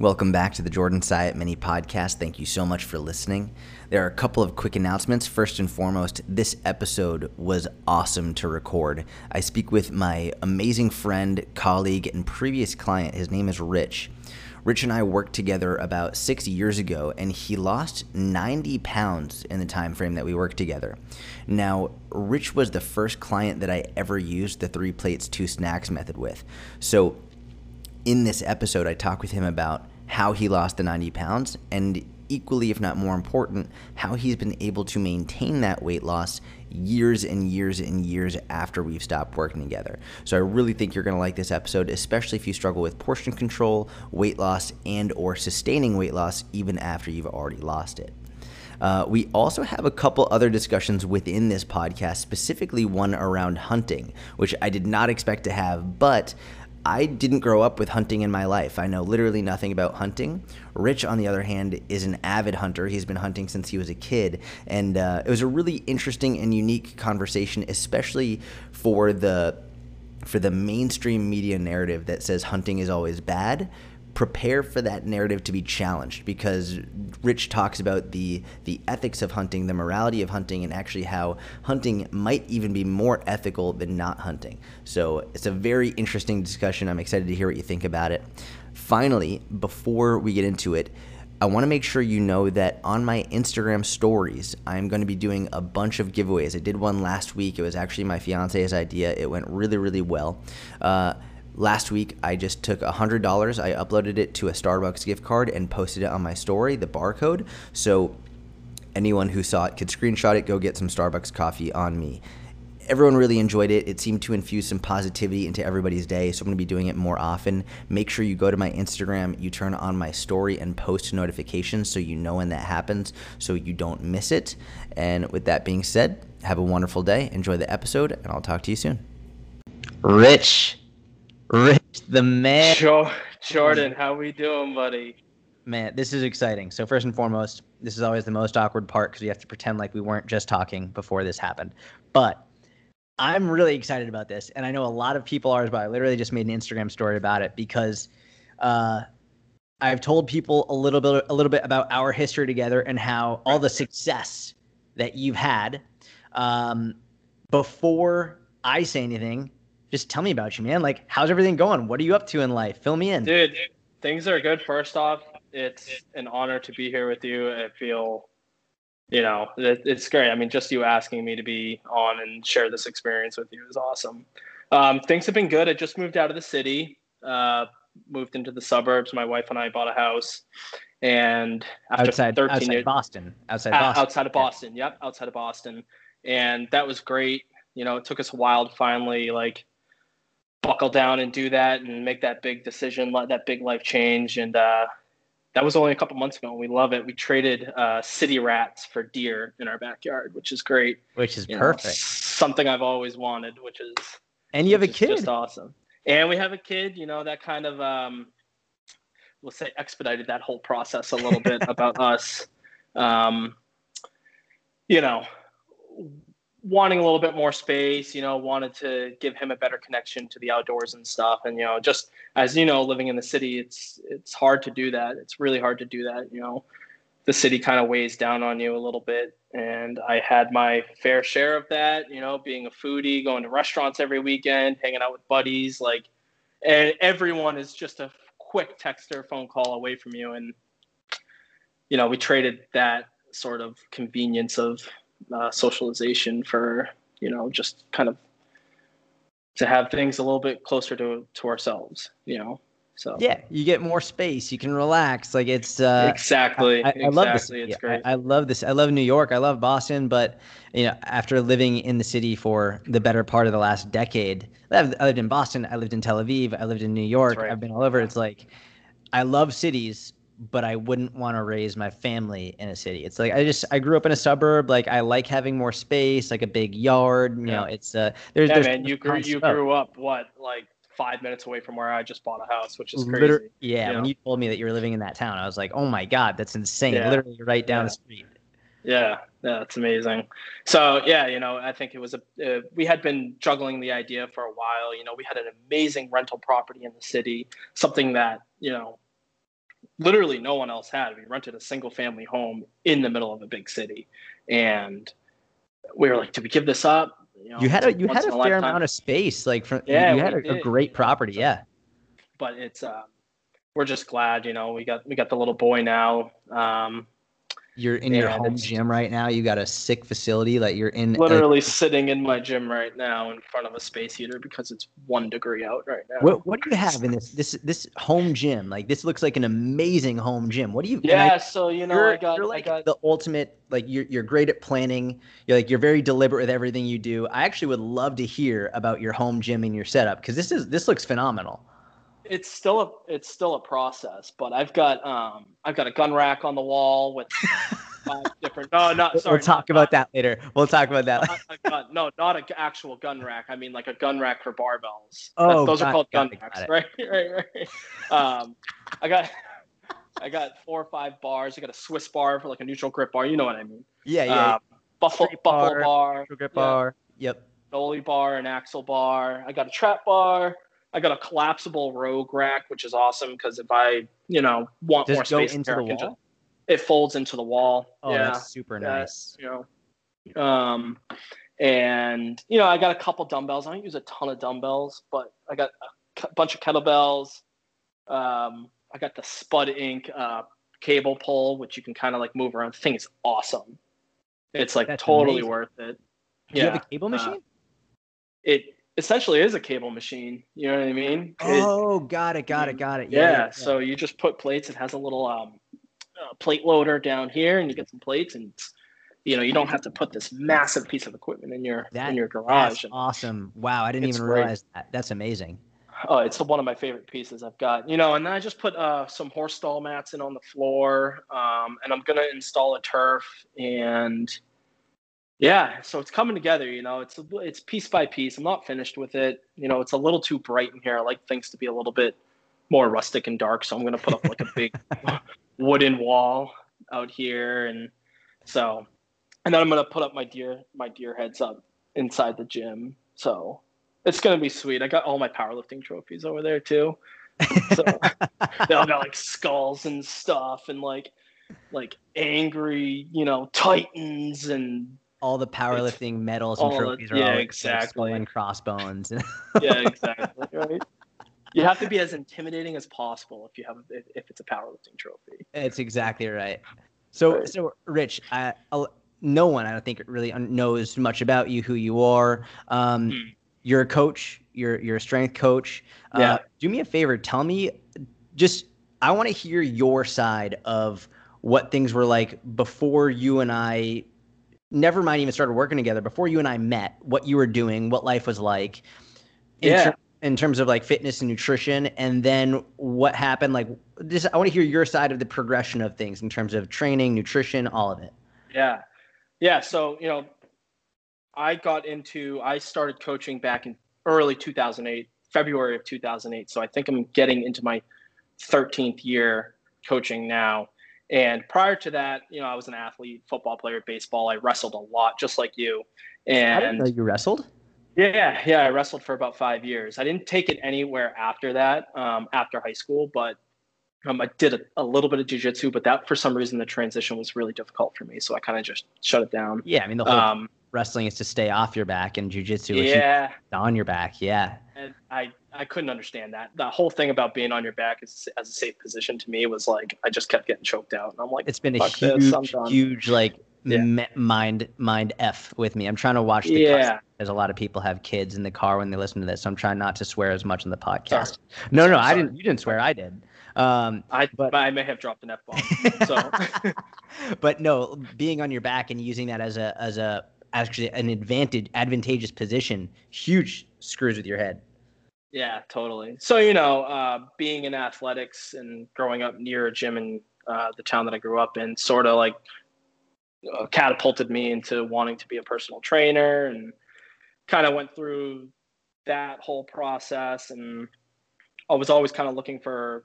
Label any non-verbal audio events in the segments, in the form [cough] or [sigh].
Welcome back to the Jordan Syatt Mini Podcast. Thank you so much for listening. There are a couple of quick announcements. First and foremost, this episode was awesome to record. I speak with my amazing friend, colleague, and previous client. His name is Rich. Rich and I worked together about six years ago, and he lost 90 pounds in the time frame that we worked together. Now, Rich was the first client that I ever used the three plates, two snacks method with. So, in this episode, I talk with him about how he lost the 90 pounds and equally, if not more important, how he's been able to maintain that weight loss years and years and years after we've stopped working together. So I really think you're going to like this episode, especially if you struggle with portion control, weight loss, and or sustaining weight loss even after you've already lost it. Uh, we also have a couple other discussions within this podcast, specifically one around hunting, which I did not expect to have, but I didn't grow up with hunting in my life. I know literally nothing about hunting. Rich, on the other hand, is an avid hunter. He's been hunting since he was a kid. And uh, it was a really interesting and unique conversation, especially for the for the mainstream media narrative that says hunting is always bad prepare for that narrative to be challenged because Rich talks about the the ethics of hunting, the morality of hunting, and actually how hunting might even be more ethical than not hunting. So it's a very interesting discussion. I'm excited to hear what you think about it. Finally, before we get into it, I want to make sure you know that on my Instagram stories, I'm going to be doing a bunch of giveaways. I did one last week. It was actually my fiance's idea. It went really, really well. Uh, Last week, I just took $100. I uploaded it to a Starbucks gift card and posted it on my story, the barcode. So anyone who saw it could screenshot it, go get some Starbucks coffee on me. Everyone really enjoyed it. It seemed to infuse some positivity into everybody's day, so I'm going to be doing it more often. Make sure you go to my Instagram, you turn on my story, and post notifications so you know when that happens so you don't miss it. And with that being said, have a wonderful day. Enjoy the episode, and I'll talk to you soon. Rich Rich, the man. Jordan, how we doing, buddy? Man, this is exciting. So first and foremost, this is always the most awkward part because we have to pretend like we weren't just talking before this happened. But I'm really excited about this, and I know a lot of people are as well. I literally just made an Instagram story about it because uh, I've told people a little bit, a little bit about our history together and how all the success that you've had. Um, before I say anything, just tell me about you, man. Like, how's everything going? What are you up to in life? Fill me in. Dude, things are good. First off, it's an honor to be here with you. I feel, you know, it, it's great. I mean, just you asking me to be on and share this experience with you is awesome. Um, things have been good. I just moved out of the city, uh, moved into the suburbs. My wife and I bought a house. And after outside, 13 outside years, Boston, outside Boston, outside of Boston, yeah. yep, outside of Boston, and that was great. You know, it took us a while to finally like buckle down and do that and make that big decision, let that big life change. And uh, that was only a couple months ago. And we love it. We traded uh, city rats for deer in our backyard, which is great. Which is you perfect. Know, something I've always wanted, which is. And you have a kid. Just awesome. And we have a kid. You know that kind of um, we'll say expedited that whole process a little bit [laughs] about us. Um, you know, wanting a little bit more space, you know, wanted to give him a better connection to the outdoors and stuff. And, you know, just as you know, living in the city, it's it's hard to do that. It's really hard to do that, you know. The city kind of weighs down on you a little bit. And I had my fair share of that, you know, being a foodie, going to restaurants every weekend, hanging out with buddies, like and everyone is just a quick text or phone call away from you. And you know, we traded that sort of convenience of uh, socialization for you know just kind of to have things a little bit closer to to ourselves you know so yeah you get more space you can relax like it's uh exactly i, I, exactly. I love this it's great. I, I, love this i love new york i love boston but you know after living in the city for the better part of the last decade i lived in boston i lived in tel aviv i lived in new york right. i've been all over it's like i love cities but I wouldn't want to raise my family in a city. It's like I just I grew up in a suburb. Like I like having more space, like a big yard. You yeah. know, it's uh there's yeah, there's man. You grew you grew up what like five minutes away from where I just bought a house, which is crazy. Liter- yeah, you when know? you told me that you were living in that town, I was like, oh my god, that's insane. Yeah. Literally right down the street. Yeah, yeah, it's amazing. So yeah, you know, I think it was a uh, we had been juggling the idea for a while. You know, we had an amazing rental property in the city, something that you know literally no one else had. We rented a single family home in the middle of a big city, and we were like, "Did we give this up?" You, know, you had a you had a, a fair amount of space, like from yeah, you had a, a, great property, yeah. But it's uh, we're just glad, you know, we got we got the little boy now. Um, you're in your home gym right now. You got a sick facility. Like you're in literally sitting in my gym right now in front of a space heater because it's one degree out right now. What What do you have in this this this home gym? Like this looks like an amazing home gym. What do you? Yeah. I, so you know, you're, I got you're like got, the ultimate. Like you're you're great at planning. You're like you're very deliberate with everything you do. I actually would love to hear about your home gym and your setup because this is this looks phenomenal it's still a it's still a process, but I've got um I've got a gun rack on the wall with [laughs] five different. No, not sorry. We'll talk not, about that later. We'll talk about that. Not gun, no, not an actual gun rack. I mean like a gun rack for barbells. Oh, those are called gun it, racks, right? [laughs] Right, right. Um, I got I got four or five bars. I got a Swiss bar for like a neutral grip bar. You know what I mean? Yeah, yeah. Um, buffalo bar, bar, grip yeah. bar. Yep. Dolly bar and axle bar. I got a trap bar. I got a collapsible rogue rack, which is awesome because if I, you know, want Does more space, into the wall? Just, it folds into the wall. Oh, yeah, that's super nice. you know, um, and you know, I got a couple dumbbells. I don't use a ton of dumbbells, but I got a bunch of kettlebells. Um, I got the Spud Inc. Uh, cable pull, which you can kind of like move around. The thing is awesome. It's like that's totally amazing. worth it. Do yeah. you have a cable uh, machine? Uh, it essentially is a cable machine. You know what I mean? Oh, got it, got it, got it. Yeah, yeah, yeah, So you just put plates. It has a little um, uh, plate loader down here, and you get some plates, and you know you don't have to put this massive piece of equipment in your that, in your garage. awesome! Wow, I didn't even realize great. that. That's amazing. Oh, it's one of my favorite pieces I've got. You know, and then I just put uh, some horse stall mats in on the floor, um, and I'm gonna install a turf and yeah, so it's coming together. You know, it's it's piece by piece. I'm not finished with it. You know, it's a little too bright in here. I like things to be a little bit more rustic and dark. So I'm gonna put up like a big [laughs] wooden wall out here, and so, and then I'm gonna put up my deer my deer heads up inside the gym. So it's gonna be sweet. I got all my powerlifting trophies over there too. So [laughs] they all got like skulls and stuff, and like like angry, you know, titans and all the powerlifting medals and trophies the, are yeah, all exactly and crossbones. [laughs] yeah, exactly. Right. You have to be as intimidating as possible if you have if, if it's a powerlifting trophy. It's exactly right. So right. so Rich, I, no one I don't think really knows much about you, who you are. Um, hmm. You're a coach. You're you're a strength coach. Uh, yeah. Uh, do me a favor. Tell me, just I want to hear your side of what things were like before you and I never mind even started working together before you and I met, what you were doing, what life was like. In yeah. Ter- in terms of like fitness and nutrition, and then what happened. Like, just I want to hear your side of the progression of things in terms of training, nutrition, all of it. Yeah, yeah. So you know, I got into I started coaching back in early 2008, February of 2008. So I think I'm getting into my 13th year coaching now. And prior to that, you know, I was an athlete, football player, baseball. I wrestled a lot, just like you. And I didn't know you wrestled. Yeah, yeah, I wrestled for about five years. I didn't take it anywhere after that, um, after high school, but um, I did a, a, little bit of jujitsu. But that, for some reason, the transition was really difficult for me, so I kind of just shut it down. Yeah, I mean, the whole um, wrestling is to stay off your back, and jujitsu is yeah on your back. Yeah, and I I couldn't understand that. The whole thing about being on your back as, as a safe position to me was like I just kept getting choked out, and I'm like, it's been a huge, huge like yeah. mind mind f with me. I'm trying to watch the yeah. as a lot of people have kids in the car when they listen to this. So I'm trying not to swear as much in the podcast. Sorry. No, no. I didn't. You didn't swear. I did. Um, I but I may have dropped an f bomb. So, [laughs] but no, being on your back and using that as a as a actually an advantage advantageous position, huge screws with your head. Yeah, totally. So you know, uh, being in athletics and growing up near a gym in uh, the town that I grew up in, sort of like uh, catapulted me into wanting to be a personal trainer, and kind of went through that whole process. And I was always kind of looking for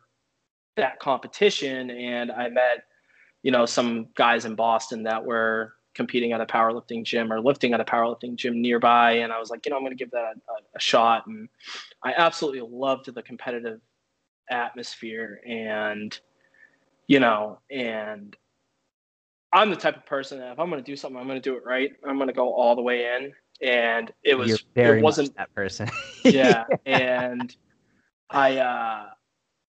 that competition, and I met, you know, some guys in Boston that were competing at a powerlifting gym or lifting at a powerlifting gym nearby. And I was like, you know, I'm going to give that a, a, shot. And I absolutely loved the competitive atmosphere. And you know, and I'm the type of person that if I'm going to do something, I'm going to do it right. I'm going to go all the way in. And it was, it wasn't that person. [laughs] [laughs] yeah. And I, uh,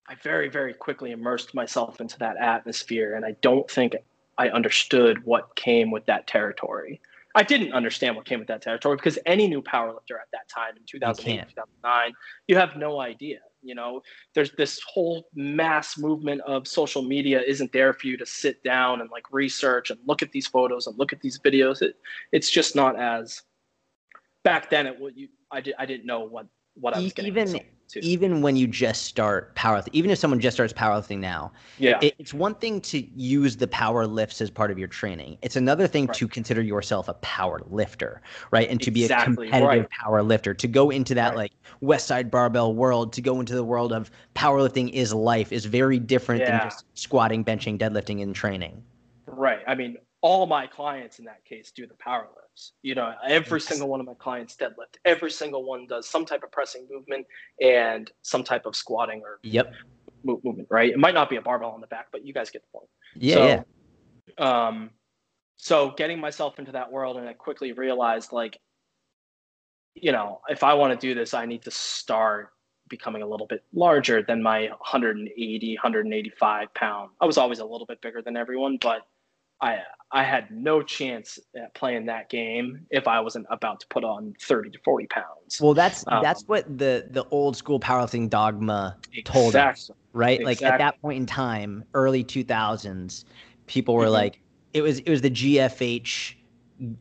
I very, very quickly immersed myself into that atmosphere. And I don't think I understood what came with that territory. I didn't understand what came with that territory because any new powerlifter at that time in 2008, 2009, you have no idea. You know, there's this whole mass movement of social media isn't there for you to sit down and like research and look at these photos and look at these videos. It, it's just not as back then. It what you I did I didn't know what what I was getting Even- into. even when you just start powerlifting, even if someone just starts powerlifting now, yeah, it, it's one thing to use the power lifts as part of your training. It's another thing Right. to consider yourself a power lifter, right? And to be a competitive right. power lifter, to go into that Right. like Westside Barbell world, to go into the world of powerlifting is life is very different Yeah. than just squatting, benching, deadlifting, and training. Right. I mean, all my clients in that case do the power lifts. You know, every Yes. single one of my clients deadlift. Every single one does some type of pressing movement and some type of squatting or Yep. movement. Right. It might not be a barbell on the back, but you guys get the point. Yeah. so, yeah. Um, so getting myself into that world, and I quickly realized, like, you know, if I want to do this, I need to start becoming a little bit larger than my 180, 185 pound. I was always a little bit bigger than everyone, but I I had no chance at playing that game if I wasn't about to put on 30 to 40 pounds. Well, that's Um, that's what the the old school powerlifting dogma told us. Exactly. right? Like at that point in time, early 2000s, people were Mhm. like, it was it was the GFH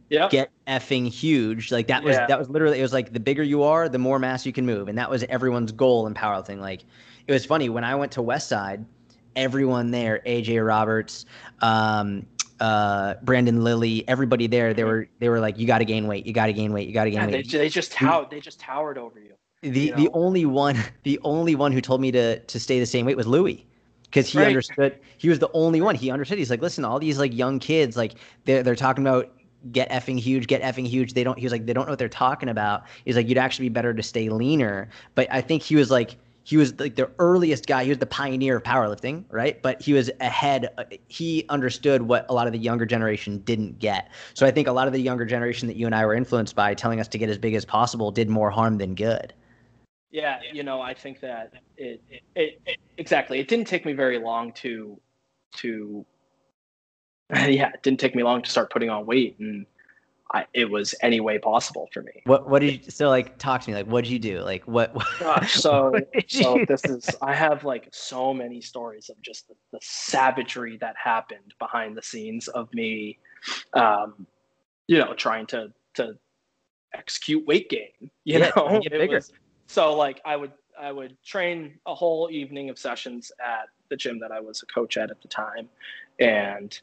Yep. get effing huge. Like that was Yeah. that was literally it was like the bigger you are, the more mass you can move, and that was everyone's goal in powerlifting. Like it was funny when I went to Westside, everyone there, AJ Roberts, um, uh, Brandon Lilly, everybody there, they Mhm. were they were like, you got to gain weight, you got to gain weight, you got to gain Yeah, weight. they just towered, they just towered over you. The you the only one the only one who told me to to stay the same weight was Louie. Because he Right. understood he was the only one. He understood. He's like, listen, all these like young kids, like they're they're talking about get effing huge, get effing huge. They don't he was like, they don't know what they're talking about. He's like, you'd actually be better to stay leaner. But I think he was like he was like the earliest guy. He was the pioneer of powerlifting, right? But he was ahead. uh, He understood what a lot of the younger generation didn't get. So I think a lot of the younger generation that you and I were influenced by, telling us to get as big as possible, did more harm than good. Yeah, you know, I think that it, it, it, it exactly. It didn't take me very long to to [laughs] yeah, it didn't take me long to start putting on weight, and I, it was any way possible for me. What what did you so like talk to me like what did you do like what, what Gosh, so [laughs] what so this do? is I have like so many stories of just the, the savagery that happened behind the scenes of me, um, you know, trying to to execute weight gain. You Yeah, know, get bigger. was- so like I would I would train a whole evening of sessions at the gym that I was a coach at at the time, and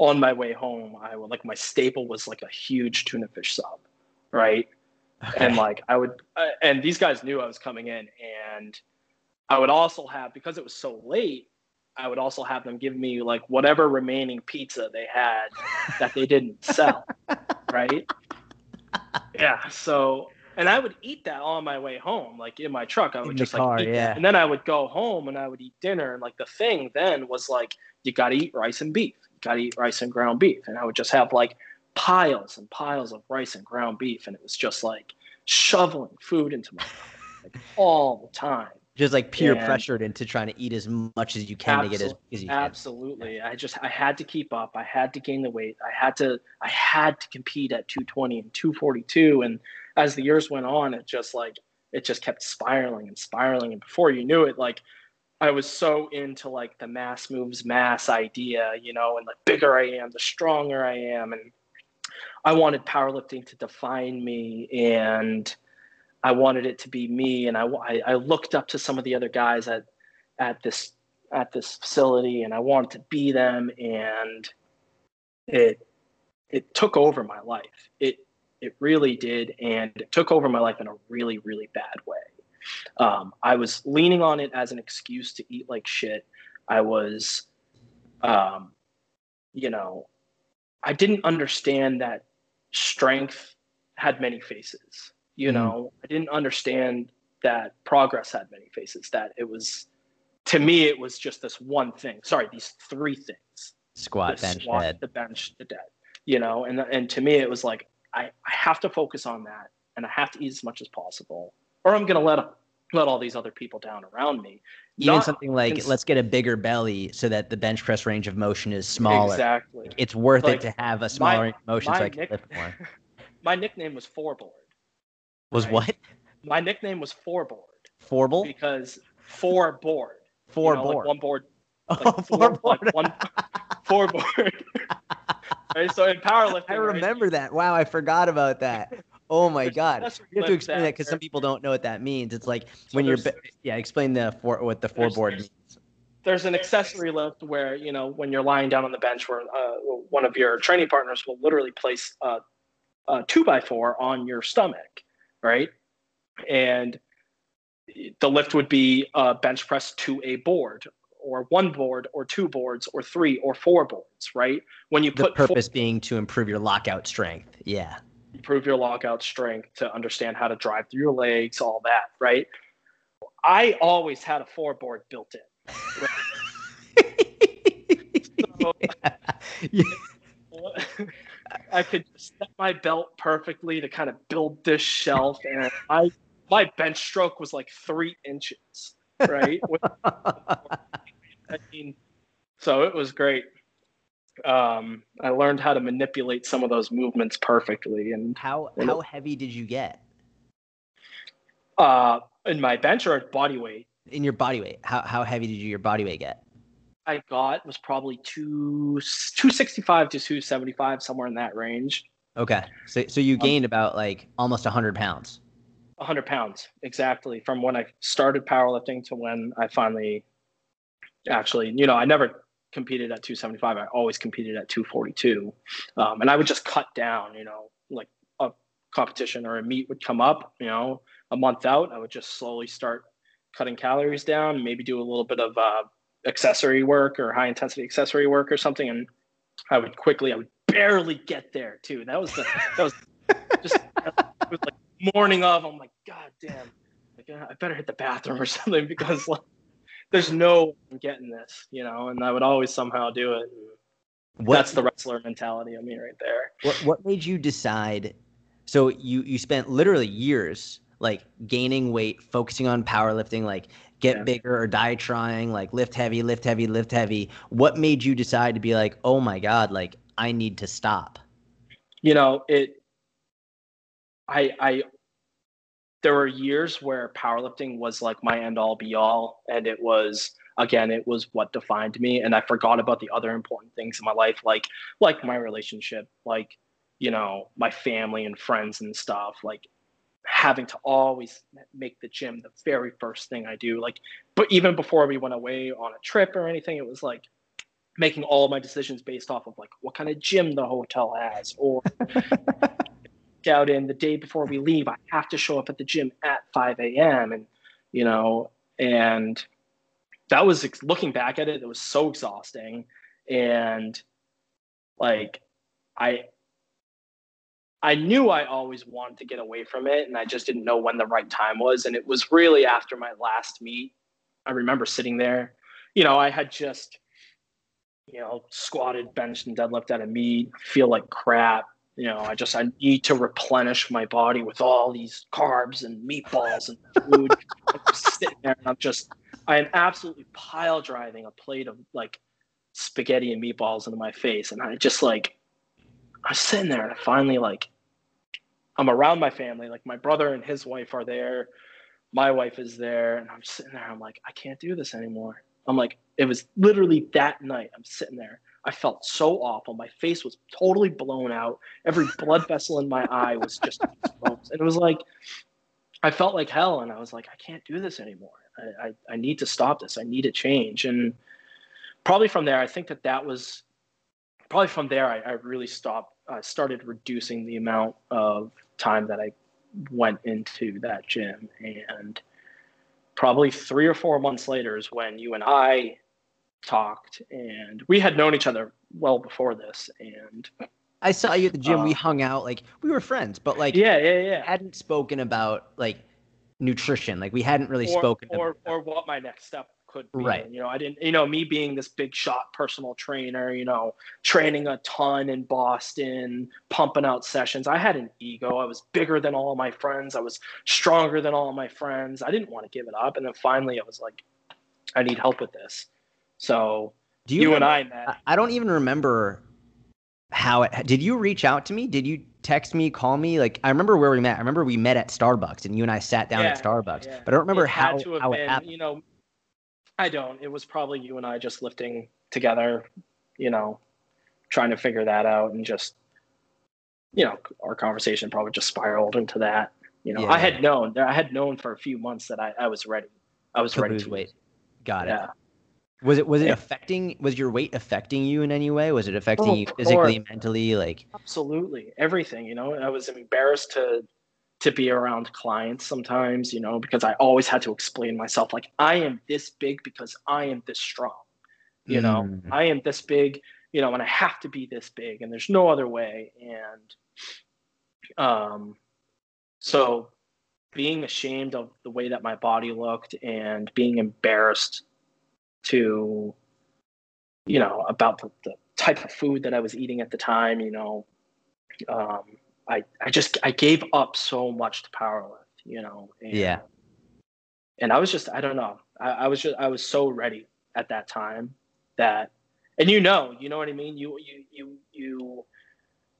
on my way home, I would like my staple was like a huge tuna fish sub, right? and like I would, uh, and these guys knew I was coming in, and I would also have because it was so late. I would also have them give me like whatever remaining pizza they had that they didn't [laughs] sell, right? Yeah. So, and I would eat that on my way home, like in my truck. I would In just car, like eat yeah. that, and then I would go home and I would eat dinner. And like the thing then was like you got to eat rice and beef. Got to eat rice and ground beef, and I would just have like piles and piles of rice and ground beef, and it was just like shoveling food into my mouth like, [laughs] all the time. just like peer And- pressured into trying to eat as much as you can to get as as you can. Absolutely. I just I had to keep up. I had to gain the weight. I had to I had to compete at 220 and 242 and as the years went on it just like it just kept spiraling and spiraling and before you knew it like I was so into like the mass moves mass idea, you know, and the bigger I am, the stronger I am and I wanted powerlifting to define me and I wanted it to be me and I, I, I looked up to some of the other guys at at this at this facility and I wanted to be them and it it took over my life. It it really did and it took over my life in a really really bad way. Um, I was leaning on it as an excuse to eat like shit. I was um, you know, I didn't understand that strength had many faces. You Mhm. know, I didn't understand that progress had many faces, that it was to me, it was just this one thing. Sorry, these three things: squat, the bench, squat, dead. the bench, the dead. You know, and and to me, it was like I, I have to focus on that, and I have to eat as much as possible, or I'm gonna let let all these other people down around me. Even Not something like cons- let's get a bigger belly so that the bench press range of motion is smaller. Exactly. It's worth Like, it to have a smaller range of motion so my I can nick- lift more. [laughs] My nickname was Four Board. Was Right. what? My nickname was Four Board Forble? because four board. you Four know, like board. one board oh, like four four, board. like one [laughs] four board. [laughs] right. So in powerlifting, I right, remember that. Wow, I forgot about that. Oh my There's god. You have to explain that because some people don't know what that means. It's like So when you're yeah, explain the four what the four board there's- means. there's an accessory lift where you know when you're lying down on the bench, where uh, one of your training partners will literally place a, a two by four on your stomach, right? And the lift would be a bench press to a board, or one board, or two boards, or three, or four boards, right? When you The put four purpose being to improve your lockout strength. Yeah. Improve your lockout strength, to understand how to drive through your legs, all that, right? I always had a four board built in. So [laughs] Yeah. [laughs] I could set my belt perfectly to kind of build this shelf, and I my bench stroke was like three inches, right? [laughs] I mean, so it was great. Um, I learned how to manipulate some of those movements perfectly, and how how heavy did you get uh, in my bench or body weight, in your body weight? How how heavy did you your body weight get? I got was probably two two sixty five to two seventy five, somewhere in that range. Okay. So so you Um, gained about like almost 100 pounds. 100 pounds exactly from when I started powerlifting to when I finally actually, you know, I never competed at 275. I always competed at 242. Um, and I would just cut down, you know, like a competition or a meet would come up, you know, a month out, I would just slowly start cutting calories down, maybe do a little bit of uh, accessory work or high intensity accessory work or something. And I would quickly, I would barely get there too. That was the, that was [laughs] just, was like morning of, I'm like, God damn, like, I better hit the bathroom or [laughs] something because like, there's no getting this, you know, and I would always somehow do it. What, That's the wrestler mentality of me right there. what what made you decide so you you spent literally years like gaining weight focusing on powerlifting like get Yeah. bigger or die trying like lift heavy lift heavy lift heavy what made you decide to be like oh my god like i need to stop You know, it, I, I, there were years where powerlifting was like my end all be all. And it was, again, it was what defined me. And I forgot about the other important things in my life, like, like my relationship, like, you know, my family and friends and stuff, like having to always make the gym the very first thing I do. Like, but even before we went away on a trip or anything, it was like making all my decisions based off of like what kind of gym the hotel has or [laughs] out in the day before we leave, I have to show up at the gym at 5 a.m. And, you know, and that was looking back at it, it was so exhausting. And like, I, I knew I always wanted to get away from it, and I just didn't know when the right time was. And it was really after my last meet. I remember sitting there, you know, I had just, you know, squatted, benched, and deadlifted at a meet, feel like crap. You know, I just I need to replenish my body with all these carbs and meatballs and food. [laughs] I'm just sitting there, and I'm just I am absolutely pile driving a plate of like spaghetti and meatballs into my face, and I just like I'm sitting there, and I finally like I'm around my family, like my brother and his wife are there, my wife is there, and I'm sitting there. I'm like, I can't do this anymore. I'm like, it was literally that night. I'm sitting there. I felt so awful. My face was totally blown out. Every blood vessel in my eye was just. And it was like, I felt like hell. And I was like, I can't do this anymore. I, I, I need to stop this. I need to change. And probably from there, I think that that was probably from there, I, I really stopped, I started reducing the amount of time that I went into that gym. And probably three or four months later is when you and I talked and we had known each other well before this and i saw you at the gym we Uh, hung out like we were friends but like yeah yeah yeah hadn't spoken about like nutrition like we hadn't really or, spoken or about, or what my next step could be. Right. You know, I didn't, you know, me being this big shot personal trainer, you know, training a ton in Boston, pumping out sessions. I had an ego. I was bigger than all of my friends. I was stronger than all of my friends. I didn't want to give it up. And then finally I was like, I need help with this. So Do you, and remember- I met. I- don't even remember how it did you reach out to me? Did you text me, call me? Like I remember where we met. I remember we met at Starbucks and you and I sat down at Starbucks. yeah. But I don't remember it how, to how been, it happened. you know, I don't. It was probably you and I just lifting together, you know, trying to figure that out and just, you know, our conversation probably just spiraled into that. You know, Yeah. I had known, I had known for a few months that I, I was ready. I was ready to wait. Got it. Yeah. Was it was it Yeah. affecting was your weight affecting you in any way? Was it affecting Oh, you physically, course. mentally? Like Absolutely. Everything, you know, I was embarrassed to to be around clients sometimes, you know, because I always had to explain myself like I am this big because I am this strong. You know, Mm. I am this big, you know, and I have to be this big and there's no other way and um so being ashamed of the way that my body looked and being embarrassed to you know about the, the type of food that i was eating at the time you know um i i just i gave up so much to powerlift you know and, Yeah. and i was just i don't know I, I was just i was so ready at that time that and you know you know what i mean you you you you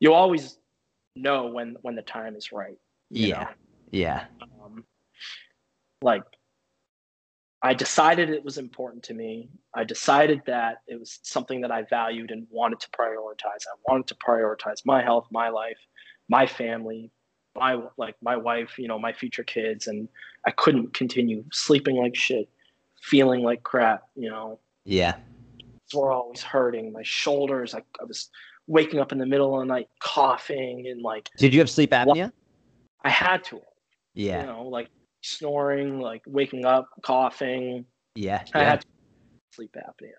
you always know when when the time is right Yeah. know? Yeah. um, like I decided it was important to me. I decided that it was something that I valued and wanted to prioritize. I wanted to prioritize my health, my life, my family, my like my wife, you know, my future kids, and I couldn't continue sleeping like shit, feeling like crap. You know, Yeah. were always hurting. My shoulders, I, I was waking up in the middle of the night coughing and like Did you have sleep apnea? I had to. Yeah. you know, like snoring, like waking up, coughing. Yeah. I yeah. had sleep apnea,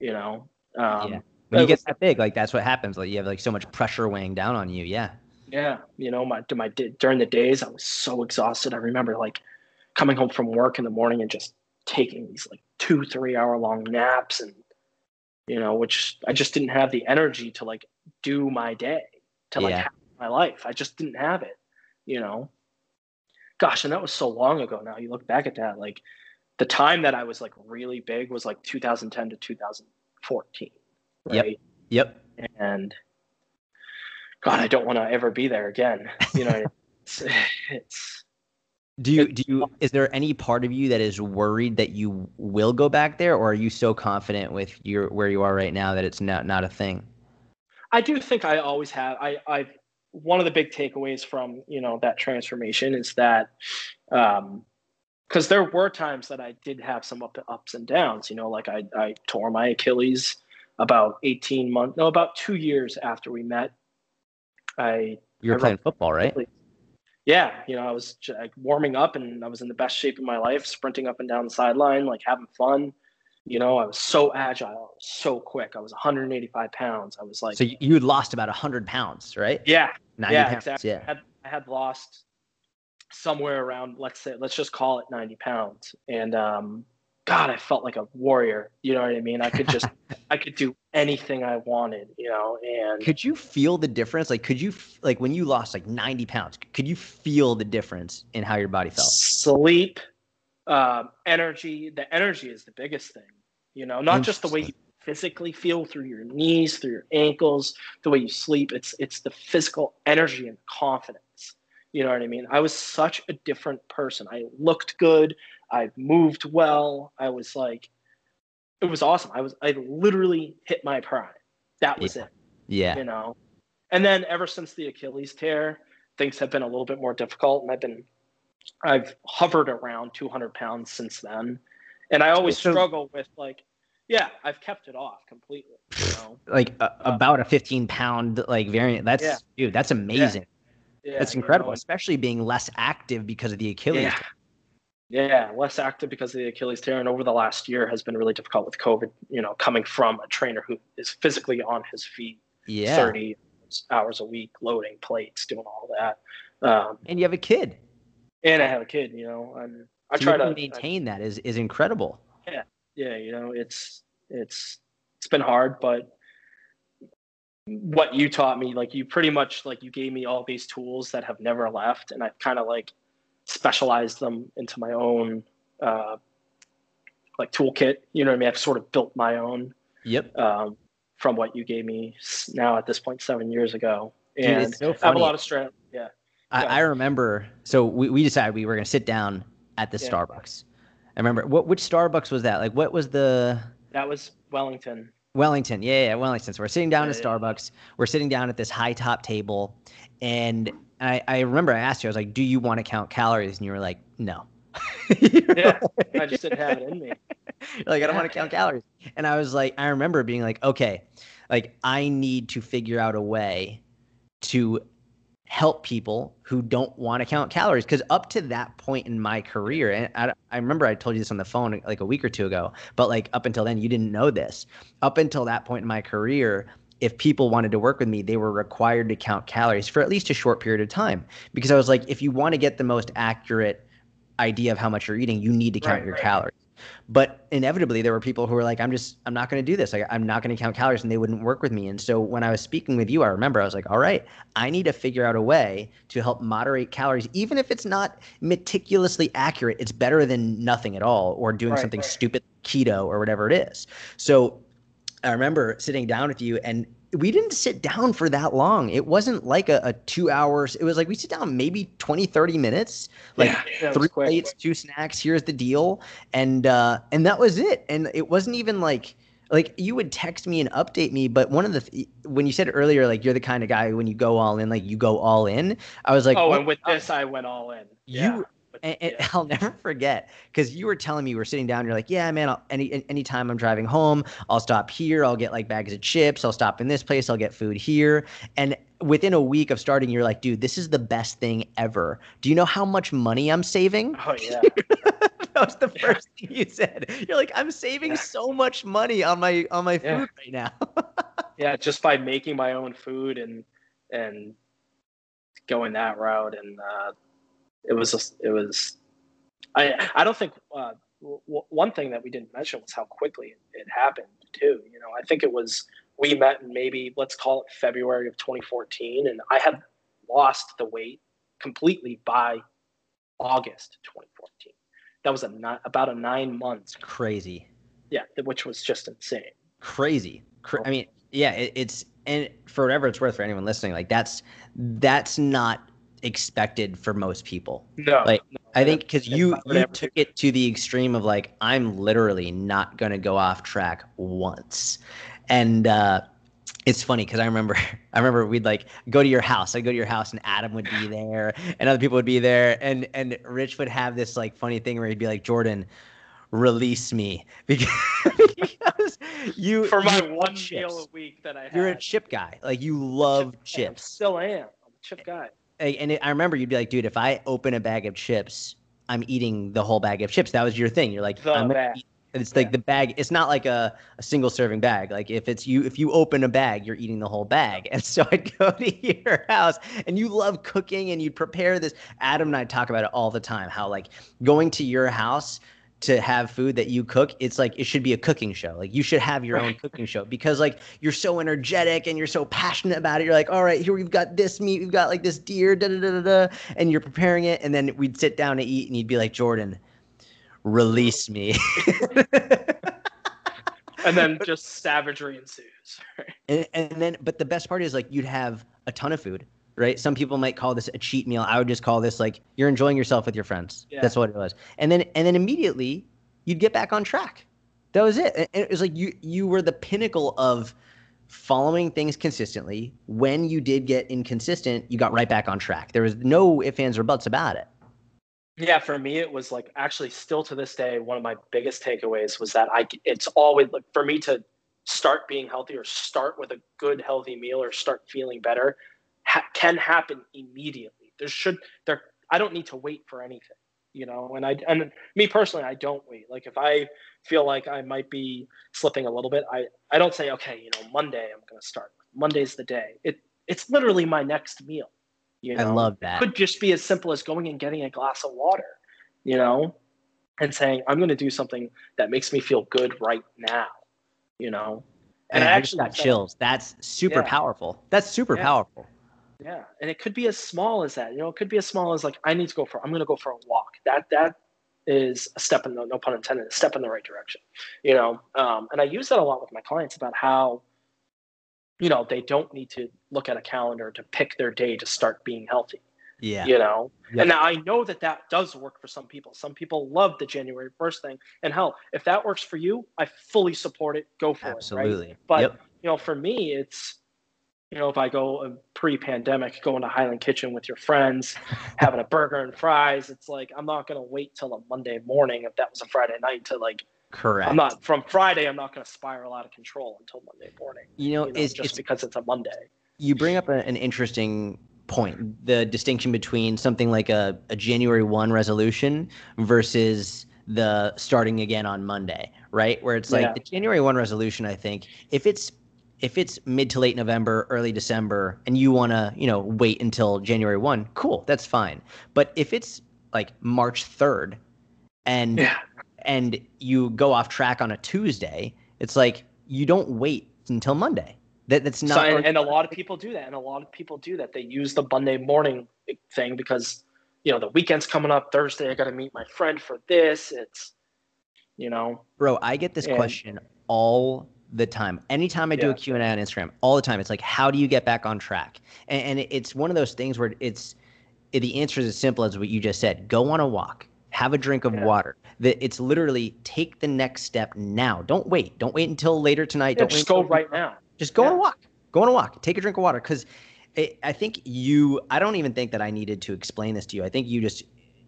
you know. Um, Yeah. When you get that big, like that's what happens. Like you have like so much pressure weighing down on you. Yeah. yeah, you know, my my during the days I was so exhausted. I remember like coming home from work in the morning and just taking these like two, three hour long naps and you know, which I just didn't have the energy to like do my day, to like Yeah. have my life. I just didn't have it, you know. Gosh, and that was so long ago now. You look back at that, like the time that I was like really big was like 2010 to 2014. Yep. Right. Yep. And God, I don't want to ever be there again. You know, it's, [laughs] it's Do you do you is there any part of you that is worried that you will go back there or are you so confident with your where you are right now that it's not not a thing? I do think I always have. I, I've one of the big takeaways from you know that transformation is that, um, because there were times that I did have some up, ups and downs. You know, like I I tore my Achilles about eighteen months, no, about two years after we met. I You were I playing football, right? yeah, you know, I was like warming up and I was in the best shape of my life, sprinting up and down the sideline, like having fun. You know, I was so agile, so quick. I was 185 pounds. I was like, So you, you had lost about 100 pounds, right? yeah, 90 yeah, pounds. exactly. I Yeah. had, I had lost somewhere around, let's say, let's just call it 90 pounds. And um, God, I felt like a warrior. You know what I mean? I could just, [laughs] I could do anything I wanted, you know, and Could you feel the difference? Like, could you, like, when you lost like 90 pounds, could you feel the difference in how your body felt? sleep, um, energy. The energy is the biggest thing, you know, not just the way you physically feel through your knees, through your ankles, the way you sleep. It's it's the physical energy and confidence. You know what I mean? I was such a different person. I looked good. I moved well. I was like, it was awesome. I was I literally hit my prime. That was it Yeah. you know. And then ever since the Achilles tear, things have been a little bit more difficult, and I've been, I've hovered around 200 pounds since then, and I always So- struggle with like, yeah, I've kept it off completely. You know, Like uh, about a 15 pound like variant. That's, Yeah. dude, that's amazing. yeah, that's you incredible, know, especially being less active because of the Achilles. Yeah. Yeah, less active because of the Achilles tear, and over the last year has been really difficult with COVID. You know, coming from a trainer who is physically on his feet Yeah. 30 hours a week, loading plates, doing all that. Um, And you have a kid. and I have a kid. You know, and I To try to maintain that is, is incredible. Yeah, yeah, you know, it's it's it's been hard, but what you taught me, like you pretty much like you gave me all these tools that have never left, and I've kind of like specialized them into my own uh, like toolkit. You know what I mean? I've sort of built my own. Yep. Um, from what you gave me now at this point seven years ago, and Dude, so I have a lot of strength. Yeah. I, I, remember. So we, we decided we were going to sit down at the yeah. Starbucks. I remember what which Starbucks was that? Like what was the? That was Wellington. Wellington, yeah, yeah, Wellington. So we're sitting down yeah, at Starbucks. We're sitting down at this high top table, and I, I remember I asked you, I was like, "Do you want to count calories?" And you were like, "No." [laughs] yeah, I just didn't have it in me. You're like, I don't want to count calories. And I was like, I remember being like, okay, like I need to figure out a way to help people who don't want to count calories because up to that point in my career and I, I, remember i told you this on the phone like a week or two ago but like up until then you didn't know this up until that point in my career if people wanted to work with me they were required to count calories for at least a short period of time because i was like if you want to get the most accurate idea of how much you're eating you need to count right, your right. calories but inevitably, there were people who were like, "I'm just, I'm not going to do this. Like, I'm not going to count calories," and they wouldn't work with me. And so when I was speaking with you, I remember I was like, "All right, I need to figure out a way to help moderate calories, even if it's not meticulously accurate. It's better than nothing at all, or doing right, something right. stupid keto or whatever it is." So I remember sitting down with you and we didn't sit down for that long. It wasn't like a, a, two hours. It was like we sit down maybe 20, 30 minutes, like yeah, three plates, two snacks. Here's the deal. And, uh, and that was it. And it wasn't even like, like you would text me and update me. But one of the, th- when you said earlier, like you're the kind of guy when you go all in, like you go all in, I was like, oh, and with this, I went all in. Yeah. You, and, and yeah. [laughs] I'll never forget because you were telling me you were sitting down. you're like, yeah, man. I'll, any anytime I'm driving home, I'll stop here. I'll get like bags of chips. I'll stop in this place. I'll get food here. And within a week of starting, you're like, dude, this is the best thing ever. Do you know how much money I'm saving? Oh yeah. [laughs] that was the first yeah. thing you said. You're like, I'm saving yeah. so much money on my on my food right now. [laughs] yeah, just by making my own food and and going that route and uh, it was just, it was I I don't think uh, w- one thing that we didn't mention was how quickly it, it, happened too. You know, I think it was we met in maybe let's call it February of 2014, and I had lost the weight completely by August 2014. That was a not, about a nine months. Crazy. Yeah, which was just insane. Crazy. I mean, yeah, it, it's and for whatever it's worth for anyone listening, like that's that's not expected for most people. No, like no, I think because you you took it to the extreme of like I'm literally not gonna go off track once, and uh, it's funny because I remember [laughs] I remember we'd like go to your house. I'd go to your house and Adam would be there and other people would be there, and and Rich would have this like funny thing where he'd be like Jordan. Release me because, [laughs] because you for my one meal a week that I have. You're a chip guy. Like you love chip chips. I still am. I'm a chip guy and it, I remember you'd be like, dude, if I open a bag of chips, I'm eating the whole bag of chips. That was your thing. You're like, the I'm bag. Eat, it's yeah. like the bag. It's not like a, a single serving bag. Like if it's you, if you open a bag, you're eating the whole bag. And so [laughs] I'd go to your house, and you love cooking, and you'd prepare this. Adam and I talk about it all the time. How like going to your house to have food that you cook, it's like it should be a cooking show. Like you should have your own cooking show because like you're so energetic and you're so passionate about it. You're like, all right, here we've got this meat, we've got like this deer, da da da da da, and you're preparing it, and then we'd sit down to eat, and you'd be like, Jordan, release me. [laughs] and then just savagery ensues. and, and then, but the best part is like you'd have a ton of food right? Some people might call this a cheat meal. I would just call this like you're enjoying yourself with your friends. Yeah. That's what it was. And then and then immediately you'd get back on track. That was it. And it was like you you were the pinnacle of following things consistently. When you did get inconsistent, you got right back on track. There was no ifs, ands, or buts about it. Yeah, for me, it was like actually still to this day, one of my biggest takeaways was that I it's always like for me to start being healthy or start with a good healthy meal or start feeling better ha- can happen immediately. There should there I don't need to wait for anything, you know. And I and me personally, I don't wait. Like if I feel like I might be slipping a little bit, I I don't say okay, you know, Monday I'm going to start. Monday's the day. It it's literally my next meal. You know? I love that. It could just be as simple as going and getting a glass of water, you know. and saying, I'm going to do something that makes me feel good right now, you know? And I, I actually got chills. That's super yeah. powerful. That's super yeah. powerful. Yeah. And it could be as small as that, you know, it could be as small as like, I need to go for, I'm going to go for a walk. That, that is a step in the, no pun intended, a step in the right direction, you know? Um, and I use that a lot with my clients about how, you know, they don't need to look at a calendar to pick their day to start being healthy yeah. You know, yep. and now I know that that does work for some people. Some people love the January 1st thing. And hell, if that works for you, I fully support it. Go for Absolutely. it. Absolutely. But, yep. you know, for me, it's, you know, if I go uh, pre pandemic, going to Highland Kitchen with your friends, [laughs] having a burger and fries, it's like, I'm not going to wait till a Monday morning if that was a Friday night to like, Correct. I'm not from Friday. I'm not going to spiral out of control until Monday morning. You know, you know it's just it's, because it's a Monday. You bring up a, an interesting point the distinction between something like a, a January 1 resolution versus the starting again on Monday, right? Where it's like yeah. the January 1 resolution, I think, if it's if it's mid to late November, early December, and you want to, you know, wait until January 1, cool, that's fine. But if it's like March 3rd and yeah. and you go off track on a Tuesday, it's like you don't wait until Monday. That, that's not. So, and, and, a lot of people do that, and a lot of people do that. They use the Monday morning thing because you know the weekend's coming up. Thursday, I got to meet my friend for this. It's you know, bro. I get this and, question all the time. Anytime I do yeah. a Q and A on Instagram, all the time. It's like, how do you get back on track? And, and it's one of those things where it's the answer is as simple as what you just said. Go on a walk. Have a drink of yeah. water. That it's literally take the next step now. Don't wait. Don't wait until later tonight. Yeah, Don't just go right now. Just go on a walk. Go on a walk. Take a drink of water. Because eh, I think you, I don't even think that I needed to explain this to you. I think you just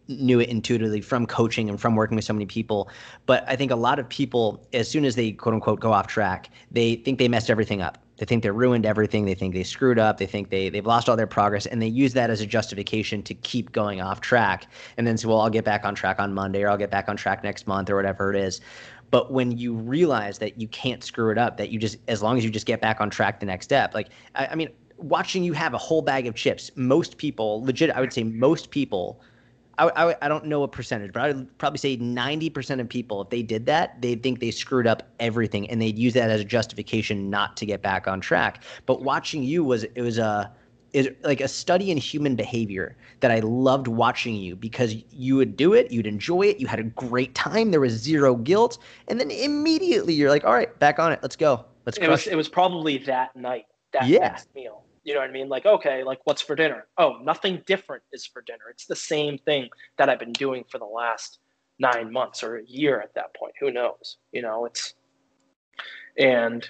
knew it intuitively from coaching and from working with so many people. But I think a lot of people, as soon as they quote unquote go off track, they think they messed everything up. They think they ruined everything. They think they screwed up. They think they, they've lost all their progress. And they use that as a justification to keep going off track and then say, well, I'll get back on track on Monday or I'll get back on track next month or whatever it is. But when you realize that you can't screw it up, that you just, as long as you just get back on track the next step, like, I, I mean, watching you have a whole bag of chips, most people, legit, I would say most people, I, I, I, don't know a percentage, but I would probably say 90% of people, if they did that, they'd think they screwed up everything and they'd use that as a justification not to get back on track. But watching you was, it was a, is like a study in human behavior that I loved watching you because you would do it, you'd enjoy it, you had a great time, there was zero guilt, and then immediately you're like, all right, back on it, let's go, let's. It was it. it was probably that night, that yeah. next meal. You know what I mean? Like, okay, like what's for dinner? Oh, nothing different is for dinner. It's the same thing that I've been doing for the last nine months or a year at that point. Who knows? You know, it's and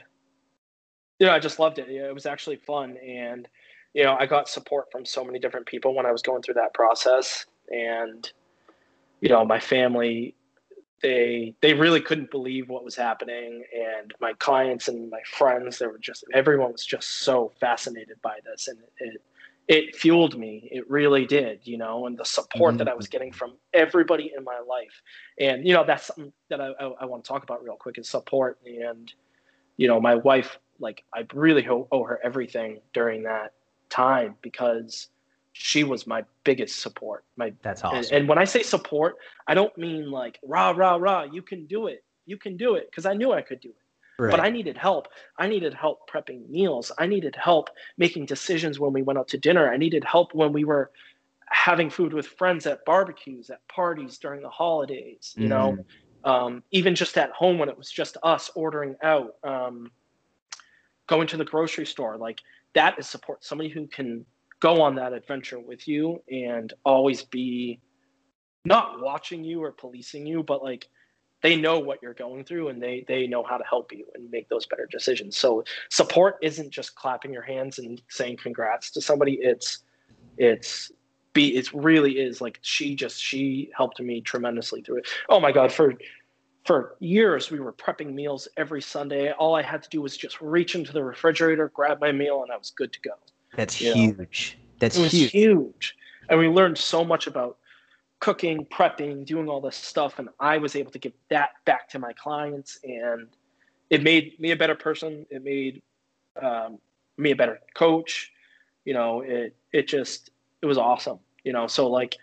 yeah, I just loved it. It was actually fun and you know, I got support from so many different people when I was going through that process. And, you know, my family, they they really couldn't believe what was happening. And my clients and my friends, they were just everyone was just so fascinated by this. And it it fueled me. It really did, you know, and the support mm-hmm. that I was getting from everybody in my life. And, you know, that's something that I, I, I want to talk about real quick is support. And, you know, my wife, like, I really owe her everything during that time because she was my biggest support. My that's awesome. And, and, when I say support, I don't mean like rah rah rah. You can do it. You can do it because I knew I could do it. Right. But I needed help. I needed help prepping meals. I needed help making decisions when we went out to dinner. I needed help when we were having food with friends at barbecues, at parties during the holidays. You mm know, um, even just at home when it was just us ordering out, um, going to the grocery store. Like that is support. Somebody who can go on that adventure with you and always be not watching you or policing you, but like they know what you're going through and they they know how to help you and make those better decisions. So support isn't just clapping your hands and saying congrats to somebody. It's it's be it really is like she just she helped me tremendously through it. Oh my god, for for years we were prepping meals every sunday all i had to do was just reach into the refrigerator grab my meal and i was good to go that's you huge. Know? that's it was huge. huge. And we learned so much about cooking prepping doing all this stuff and i was able to give that back to my clients and it made me a better person. It made um, me a better coach. You know it it just it was awesome you know? So like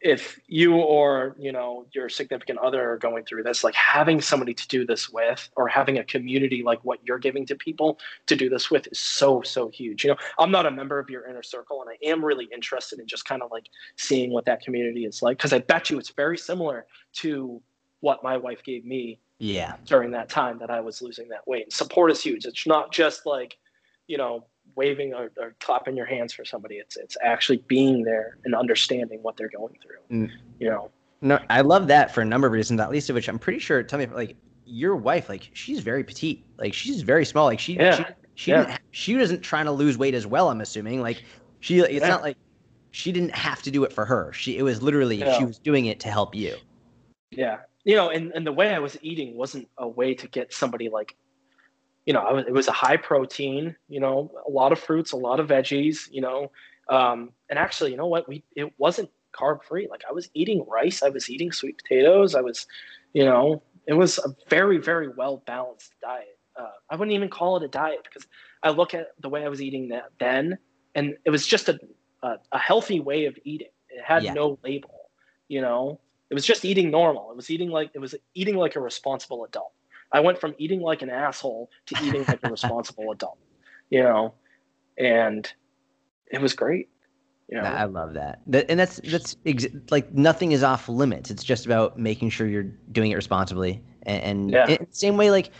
if you or you know your significant other are going through this like having somebody to do this with or having a community like what you're giving to people to do this with is so so huge. You know i'm not a member of your inner circle and i am really interested in just kind of like seeing what that community is like because i bet you it's very similar to what my wife gave me yeah. during that time that i was losing that weight. And support is huge. It's not just like you know waving or, or, clapping your hands for somebody. It's it's actually being there and understanding what they're going through. Mm. You know. No, I love that for a number of reasons. At least of which, I'm pretty sure. Tell me, like your wife, like she's very petite. Like she's very small. Like she, yeah. she, she, yeah. she isn't trying to lose weight as well. I'm assuming. Like she, it's yeah. not like she didn't have to do it for her. She, it was literally yeah. she was doing it to help you. Yeah, you know, and and the way I was eating wasn't a way to get somebody like you know, was, it was a high protein, you know, a lot of fruits, a lot of veggies, you know, um, and actually, you know what, we it wasn't carb free. Like I was eating rice, I was eating sweet potatoes, I was, you know, it was a very very well balanced diet. Uh, I wouldn't even call it a diet because I look at the way I was eating that then, and it was just a a, a healthy way of eating. It had yeah. no label, you know. It was just eating normal. It was eating like it was eating like a responsible adult. I went from eating like an asshole to eating like a [laughs] responsible adult, you know, and it was great. You know? I love that. that and that's that's ex- like nothing is off limits. It's just about making sure you're doing it responsibly. And, and yeah. same way, like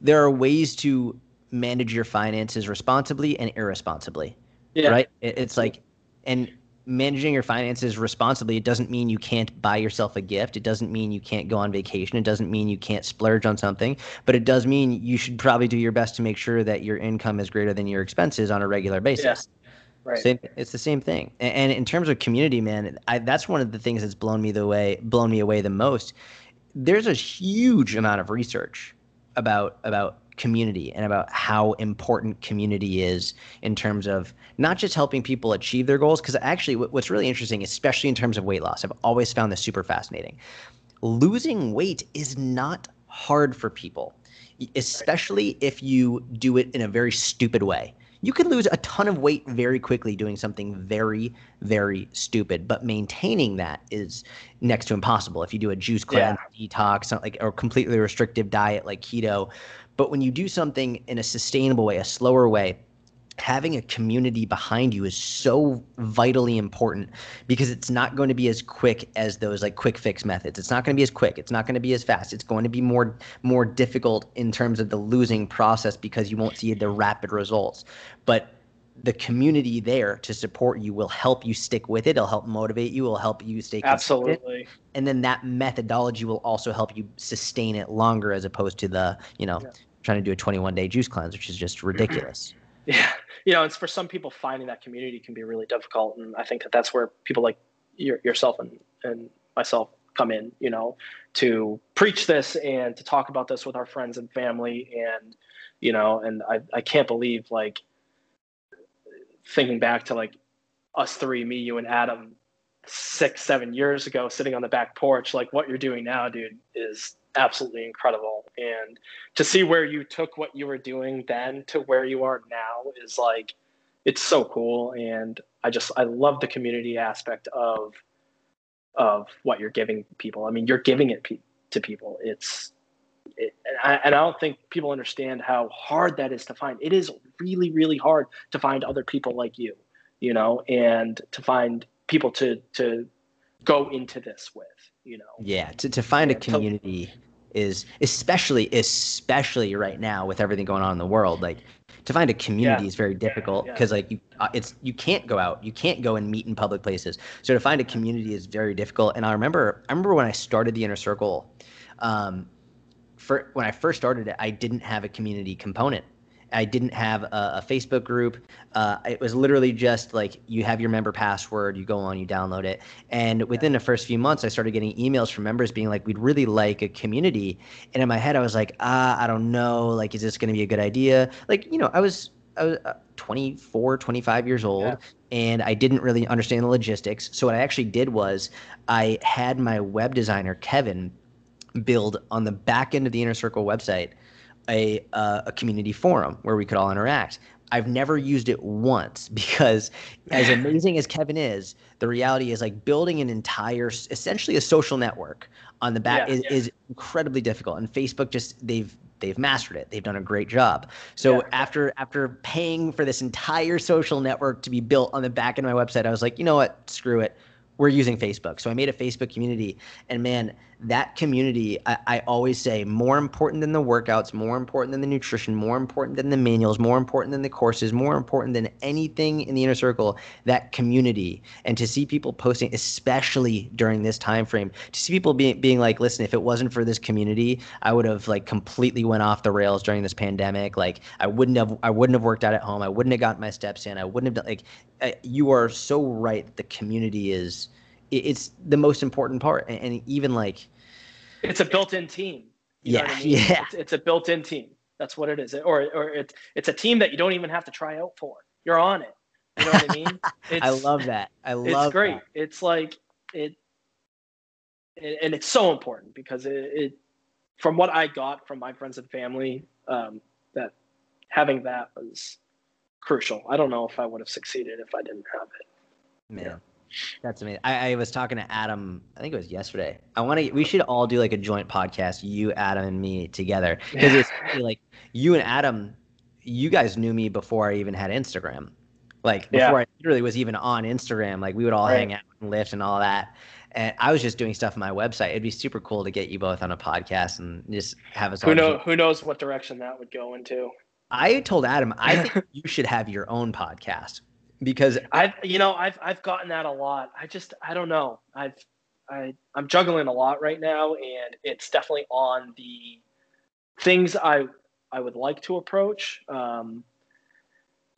there are ways to manage your finances responsibly and irresponsibly. Yeah. Right. It, it's like, and managing your finances responsibly it doesn't mean you can't buy yourself a gift. It doesn't mean you can't go on vacation. It doesn't mean you can't splurge on something but it does mean you should probably do your best to make sure that your income is greater than your expenses on a regular basis. Yeah. right. Same, it's the same thing. And, and in terms of community man I, that's one of the things that's blown me the way blown me away the most. There's a huge amount of research about about community and about how important community is in terms of not just helping people achieve their goals because actually what's really interesting especially in terms of weight loss i've always found this super fascinating. Losing weight is not hard for people especially if you do it in a very stupid way. You can lose a ton of weight very quickly doing something very very stupid but maintaining that is next to impossible. If you do a juice cleanse yeah. detox like or completely restrictive diet like keto but when you do something in a sustainable way, a slower way, having a community behind you is so vitally important because it's not going to be as quick as those like quick fix methods. It's not going to be as quick. It's not going to be as fast. It's going to be more more difficult in terms of the losing process because you won't see the rapid results. But the community there to support you will help you stick with it. It'll help motivate you. It'll help you stay consistent. Absolutely. And then that methodology will also help you sustain it longer as opposed to the, you know, yeah. Trying to do a 21 day juice cleanse, which is just mm-hmm. ridiculous. yeah. You know, it's for some people finding that community can be really difficult. And I think that that's where people like your, yourself and, and myself come in, you know, to preach this and to talk about this with our friends and family. And, you know, and I, I can't believe like, thinking back to like us three, me, you, and Adam, six, seven years ago, sitting on the back porch, like what you're doing now, dude, is absolutely incredible. And to see where you took what you were doing then to where you are now is like, it's so cool. And I just, I love the community aspect of, of what you're giving people. I mean, you're giving it pe- to people. It's, it, and, I, and I don't think people understand how hard that is to find. It is really, really hard to find other people like you, you know, and to find people to to go into this with, you know. Yeah, to to find a community is especially especially right now with everything going on in the world, like to find a community yeah. is very difficult because yeah. like you uh, it's you can't go out you can't go and meet in public places so to find a community is very difficult and i remember i remember when i started the inner circle um, for when I first started it, I didn't have a community component. I didn't have a, a Facebook group. Uh, it was literally just like you have your member password, you go on, you download it. And within the first few months, I started getting emails from members being like, we'd really like a community. And in my head, I was like, ah, I don't know. Like, is this going to be a good idea? Like, you know, I was, I was uh, 24, 25 years old. Yeah. And I didn't really understand the logistics. So, what I actually did was I had my web designer, Kevin, build on the back end of the Inner Circle website a, uh, a community forum where we could all interact. I've never used it once [laughs] because, as amazing as Kevin is, the reality is like building an entire, essentially a social network on the back Yeah, is, yeah. is incredibly difficult. And Facebook just they've they've mastered it. They've done a great job. So Yeah. after after paying for this entire social network to be built on the back end of my website, I was like, you know what, screw it. We're using Facebook. So I made a Facebook community, and man, that community, I, I always say, more important than the workouts, more important than the nutrition, more important than the manuals, more important than the courses, more important than anything in the inner circle. That community, and to see people posting, especially during this time frame, to see people being being like, listen, if it wasn't for this community, I would have like completely went off the rails during this pandemic. Like I wouldn't have, I wouldn't have worked out at home. I wouldn't have gotten my steps in. I wouldn't have done like. You are so right. The community is it's the most important part and even like It's a built-in team. You know Yeah, what I mean? yeah. It's, it's a built-in team. That's what it is. Or or it's it's a team that you don't even have to try out for. You're on it. You know what I mean? [laughs] It's, i love that i love. It's great. that. It's like it, and and it's so important because it, it, from what I got from my friends and family, um, that having that was crucial. I don't know if I would have succeeded if I didn't have it. man that's amazing I, I was talking to adam i think it was yesterday i want to we should all do like a joint podcast you adam and me together [laughs] because it's like you and adam you guys knew me before i even had instagram like Yeah. before i literally was even on instagram like we would all Right. hang out and lift and all that and i was just doing stuff on my website it'd be super cool to get you both on a podcast and just have us Who know? Who knows what direction that would go into? I told Adam, I think [laughs] you should have your own podcast because I've you know I've I've gotten that a lot. I just I don't know. I've I I'm juggling a lot right now, and it's definitely on the things I I would like to approach. Um,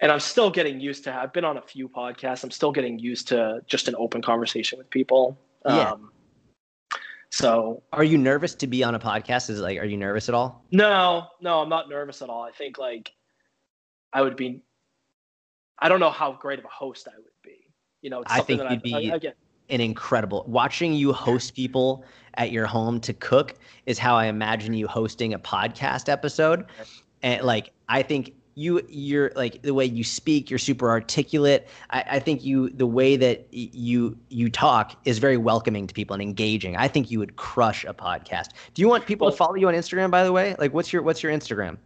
and I'm still getting used to. I've been on a few podcasts. I'm still getting used to just an open conversation with people. Yeah. Um, so are you nervous to be on a podcast? Is it like, are you nervous at all? no, no, I'm not nervous at all. I think like I would be. I don't know how great of a host I would be. You know, I think that you'd I, be- again, An incredible watching you host people at your home to cook is how I imagine you hosting a podcast episode. And like, I think you, you're like the way you speak, you're super articulate. I, I think you, the way that you, you talk is very welcoming to people and engaging. I think you would crush a podcast. Do you want people to follow you on Instagram, by the way? Like, what's your, what's your Instagram?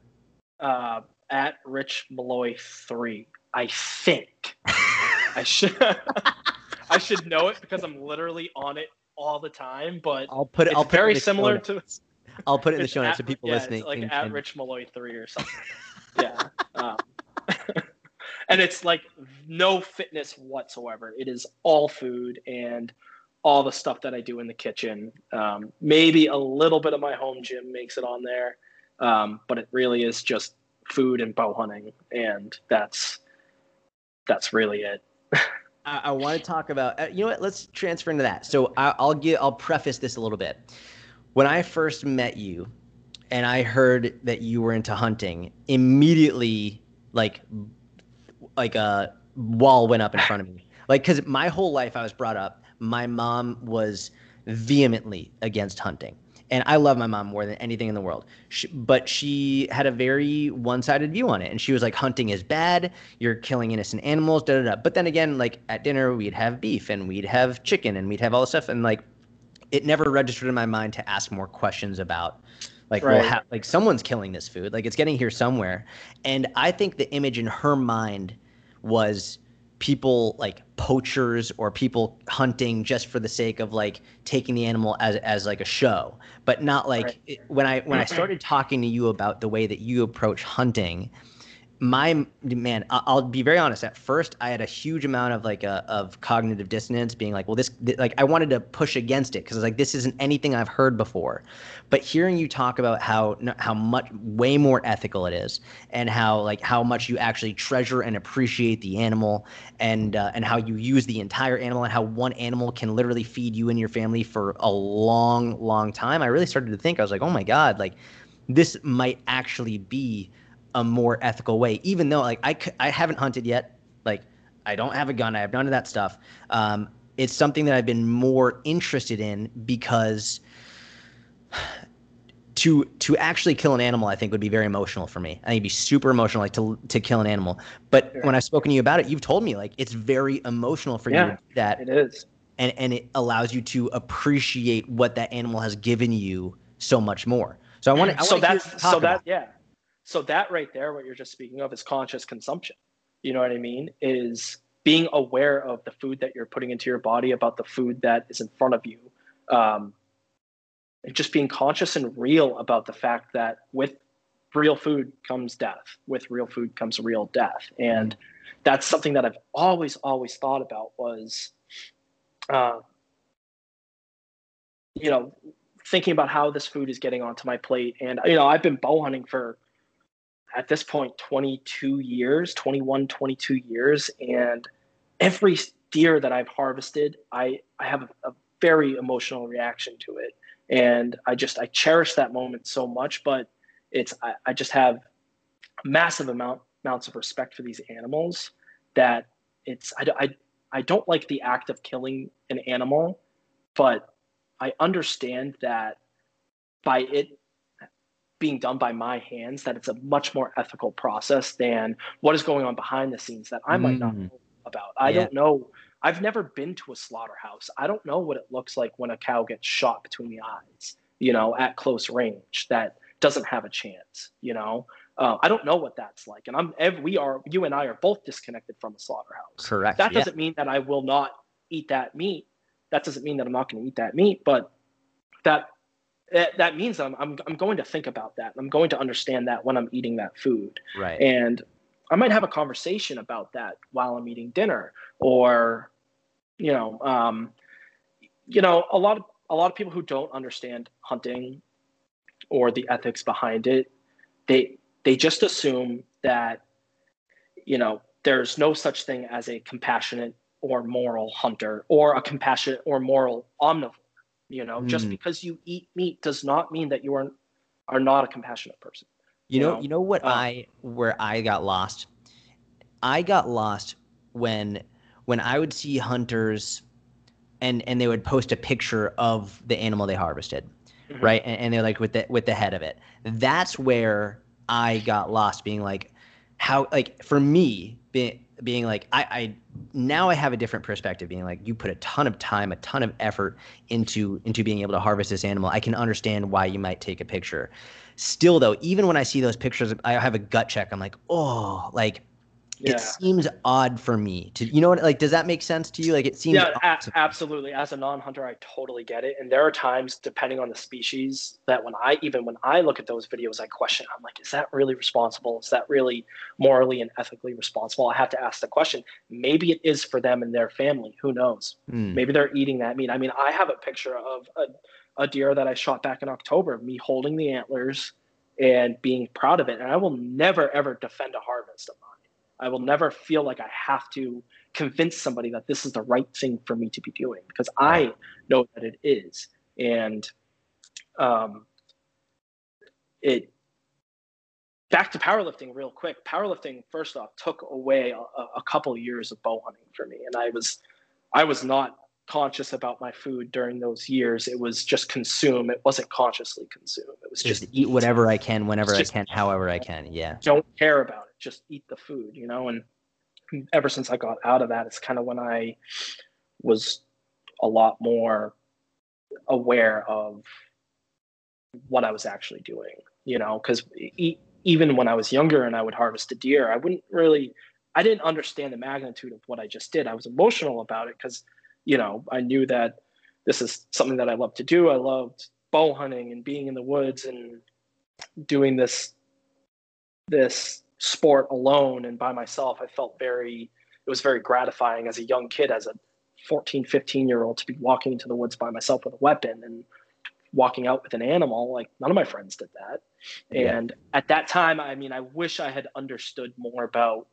uh, at Rich Malloy three. I think I should [laughs] I should know it because I'm literally on it all the time. But I'll put it. it's I'll put it very show similar to I'll put it in the show notes so people yeah, listening. Like at Rich Malloy three or something. [laughs] yeah. Um, [laughs] and it's like no fitness whatsoever. It is all food and all the stuff that I do in the kitchen. Um, maybe a little bit of my home gym makes it on there, um, but it really is just food and bow hunting, and that's that's really it. I, I want to talk about. Uh, you know what? Let's transfer into that. So I, I'll get. I'll preface this a little bit. When I first met you, and I heard that you were into hunting, immediately, like, like a wall went up in front of me. [laughs] Like, because my whole life I was brought up, my mom was vehemently against hunting. And I love my mom more than anything in the world. She, but she had a very one sided view on it. And she was like, hunting is bad. You're killing innocent animals, da da da. But then again, like at dinner, we'd have beef and we'd have chicken and we'd have all this stuff. And like, it never registered in my mind to ask more questions about like well Right. how, like someone's killing this food like it's getting here somewhere and i think the image in her mind was people like poachers or people hunting just for the sake of like taking the animal as as like a show. But not like Right. it, when i when i [clears throat] started talking to you about the way that you approach hunting my man i'll be very honest. At first i had a huge amount of like a, of cognitive dissonance being like well this th- like i wanted to push against it because i like this isn't anything i've heard before but hearing you talk about how how much way more ethical it is and how like how much you actually treasure and appreciate the animal and uh, and how you use the entire animal and how one animal can literally feed you and your family for a long long time i really started to think i was like oh my god like this might actually be a more ethical way even though like I, c- I haven't hunted yet like i don't have a gun i have none of that stuff um, it's something that i've been more interested in because [sighs] to to actually kill an animal, I think would be very emotional for me. I think it'd be super emotional, like to to kill an animal. But yeah. when I've spoken to you about it, you've told me like it's very emotional for yeah, you that it is, and and it allows you to appreciate what that animal has given you so much more. So I want to. So that's so that yeah. So that right there, what you're just speaking of, is conscious consumption. You know what I mean? Is being aware of the food that you're putting into your body, about the food that is in front of you, um, just being conscious and real about the fact that with real food comes death. With real food comes real death, and that's something that I've always, always thought about. Was, uh, you know, thinking about how this food is getting onto my plate, and you know, I've been bow hunting for at this point 22 years 21 22 years and every deer that i've harvested i i have a, a, very emotional reaction to it and i just i cherish that moment so much but it's i, I just have massive amount amounts of respect for these animals that it's I, I i don't like the act of killing an animal but i understand that by it being done by my hands that it's a much more ethical process than what is going on behind the scenes that I might mm. not know about. I yeah. don't know. I've never been to a slaughterhouse. I don't know what it looks like when a cow gets shot between the eyes, you know, at close range that doesn't have a chance, you know. Uh, I don't know what that's like, and I'm. We are. You and I are both disconnected from a slaughterhouse. Correct. That doesn't yeah. mean that I will not eat that meat. That doesn't mean that I'm not going to eat that meat, but that that, that means I'm, I'm, I'm going to think about that. I'm going to understand that when I'm eating that food. Right. And I might have a conversation about that while I'm eating dinner or, you know, um, you know, a lot of, a lot of people who don't understand hunting or the ethics behind it, they, they just assume that, you know, there's no such thing as a compassionate or moral hunter or a compassionate or moral omnivore you know, mm. just because you eat meat does not mean that you are are not a compassionate person. You, you know, know, you know what I where I got lost. I got lost when when I would see hunters and and they would post a picture of the animal they harvested, mm-hmm. right? And, and they're like with the with the head of it. That's where I got lost, being like, how like for me being being like I, I now I have a different perspective, being like you put a ton of time, a ton of effort into into being able to harvest this animal. I can understand why you might take a picture. Still though, even when I see those pictures, I have a gut check. I'm like, oh, like yeah. it seems odd for me to you know what like does that make sense to you? Like it seems yeah a- absolutely. As a non-hunter i totally get it and there are times depending on the species that when i even when i look at those videos i question i'm like is that really responsible? Is that really morally and ethically responsible? I have to ask the question. Maybe it is for them and their family. Who knows? Mm. maybe they're eating that meat. I mean i have a picture of a, a deer that i shot back in october me holding the antlers and being proud of it and i will never ever defend a harvest of mine I will never feel like I have to convince somebody that this is the right thing for me to be doing because I know that it is. And um, it back to powerlifting real quick. Powerlifting first off took away a, a couple years of bow hunting for me, and I was I was not conscious about my food during those years. It was just consume. It wasn't consciously consume. It was just, just eat whatever I can, whenever I can, however I can. Yeah. Don't care about it. Just eat the food, you know. And ever since I got out of that, it's kind of when I was a lot more aware of what I was actually doing, you know, because e- even when I was younger and I would harvest a deer, I wouldn't really, I didn't understand the magnitude of what I just did. I was emotional about it because you know, I knew that this is something that I love to do. I loved bow hunting and being in the woods and doing this this sport alone and by myself. I felt very it was very gratifying as a young kid as a 14, 15 year old to be walking into the woods by myself with a weapon and walking out with an animal. Like none of my friends did that. Yeah. And at that time, I mean, I wish I had understood more about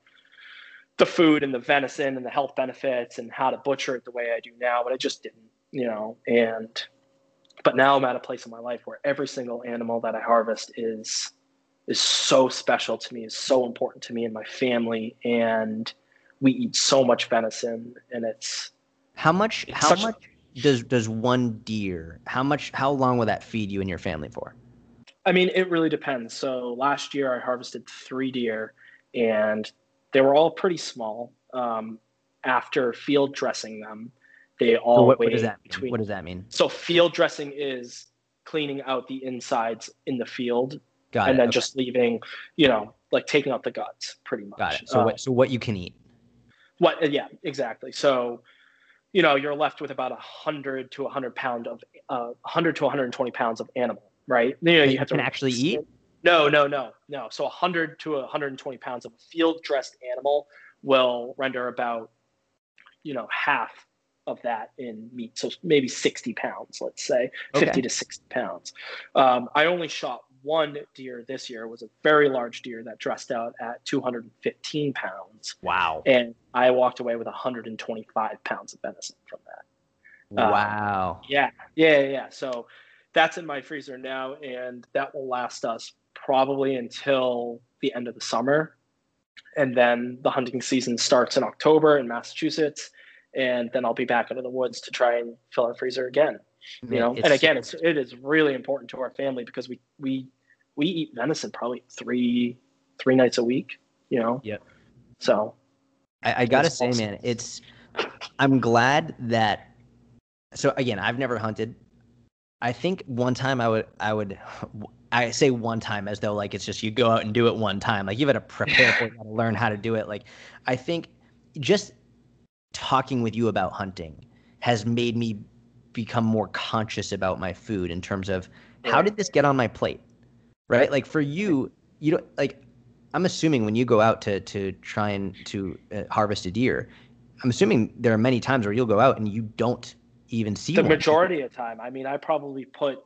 the food and the venison and the health benefits and how to butcher it the way I do now, but I just didn't, you know. And but now I'm at a place in my life where every single animal that I harvest is is so special to me, is so important to me and my family, and we eat so much venison, and it's how much it's how much does does one deer how much how long will that feed you and your family for? I mean, it really depends. So last year I harvested three deer, and they were all pretty small. Um, after field dressing them, they all So what, weighed what does that mean? between. What does that mean? So field dressing is cleaning out the insides in the field Got and it. then okay. just leaving, you know, like taking out the guts, pretty much. got it. So Uh, what? So what you can eat? what? uh, Yeah, exactly. So, you know, you're left with about a hundred to a hundred pound of, uh, hundred to 120 pounds of animal, right? You know, you you have can to actually eat. No, no, no, no. So 100 to 120 pounds of a field dressed animal will render about, you know, half of that in meat. So maybe 60 pounds, let's say, 50 to 60 pounds. Um, I only shot one deer this year. It was a very large deer that dressed out at 215 pounds. Wow. And I walked away with 125 pounds of venison from that. Uh, Wow. Yeah, yeah, yeah, yeah. So that's in my freezer now, and that will last us probably until the end of the summer. And then the hunting season starts in October in Massachusetts, and then I'll be back into the woods to try and fill our freezer again. You Man, know, and again, it's it is really important to our family because we we we eat venison probably three three nights a week. You know. Yep. So I, I gotta say, awesome. man, it's. I'm glad that. So again, I've never hunted. I think one time I would, I would, I say one time as though like it's just you go out and do it one time. Like you've got to prepare for it, you got to learn how to do it. Like I think just talking with you about hunting has made me become more conscious about my food in terms of how did this get on my plate, right? Like for you, you don't like. I'm assuming when you go out to to try and to uh, harvest a deer, I'm assuming there are many times where you'll go out and you don't even see the one. majority of time. I mean, I probably put,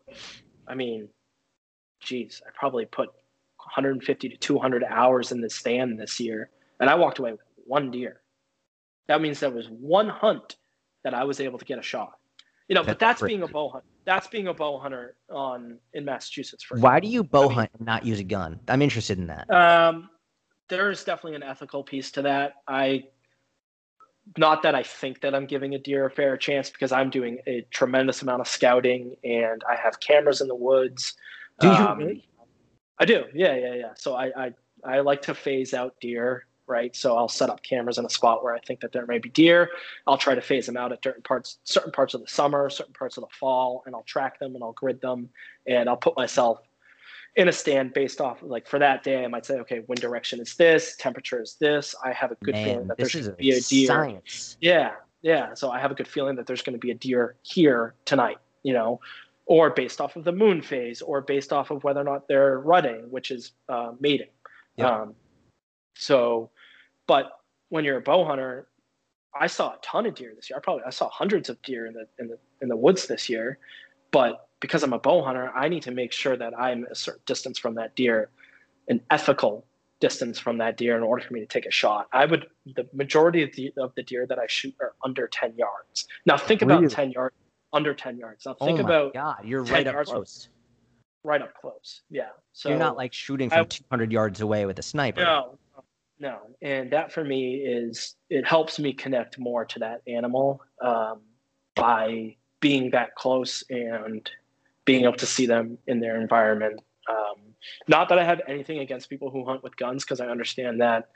I mean, geez, I probably put 150 to 200 hours in the stand this year, and I walked away with one deer. That means there was one hunt that I was able to get a shot. You know, but That's that's being a bow hunt. That's being a bow hunter on in Massachusetts. For Why do you bow I mean- hunt and not use a gun? I'm interested in that. Um, there's definitely an ethical piece to that. I, not that I think that I'm giving a deer a fair chance because I'm doing a tremendous amount of scouting and I have cameras in the woods. Do you Um, really? I do. Yeah, yeah, yeah. So I, I, I like to phase out deer, right? So I'll set up cameras in a spot where I think that there may be deer. I'll try to phase them out at certain parts, certain parts of the summer, certain parts of the fall, and I'll track them and I'll grid them, and I'll put myself in a stand based off like for that day. I might say, okay, wind direction is this, temperature is this. I have a good feeling that there's going to be a deer. science. Yeah, yeah. So I have a good feeling that there's going to be a deer here tonight, you know, or based off of the moon phase, or based off of whether or not they're rutting, which is uh, mating. Yep. Um, so, but when you're a bow hunter, I saw a ton of deer this year. I probably I saw hundreds of deer in the in the in the woods this year, but because I'm a bow hunter, I need to make sure that I'm a certain distance from that deer, an ethical distance from that deer in order for me to take a shot. I would the majority of the of the deer that I shoot are under 10 yards. Now think about Really? 10 yards under 10 yards. Now Oh think my about god, you're 10 right up close. right up close. Yeah. So you're not like shooting I- from 200 yards away with a sniper. no, no, and that for me is it helps me connect more to that animal um, by being that close and being able to see them in their environment. Um, not that I have anything against people who hunt with guns, because I understand that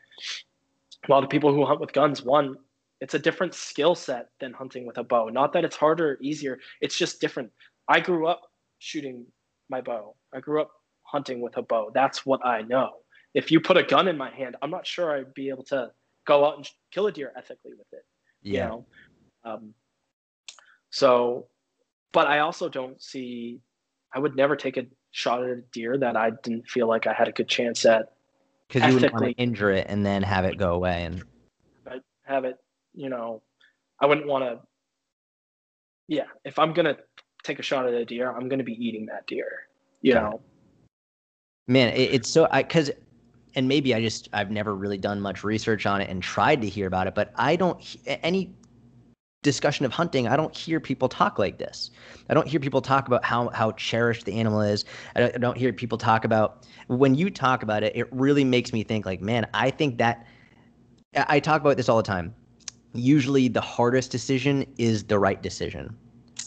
a lot of people who hunt with guns, one, it's a different skill set than hunting with a bow. Not that it's harder or easier, it's just different. I grew up shooting my bow. I grew up hunting with a bow. That's what I know. If you put a gun in my hand, I'm not sure I'd be able to go out and kill a deer ethically with it. You Yeah. know? Um, so, but I also don't see. I would never take a shot at a deer that I didn't feel like I had a good chance at. Because you wouldn't want to injure it and then have it go away. And have it, you know, I wouldn't want to. Yeah, if I'm gonna take a shot at a deer, I'm gonna be eating that deer. You it. know, man, it, it's so I because, and maybe I just I've never really done much research on it and tried to hear about it, but I don't any discussion of hunting. I don't hear people talk like this. I don't hear people talk about how how cherished the animal is. I don't, I don't hear people talk about when you talk about it. It really makes me think like, man, I think that I talk about this all the time. Usually, the hardest decision is the right decision,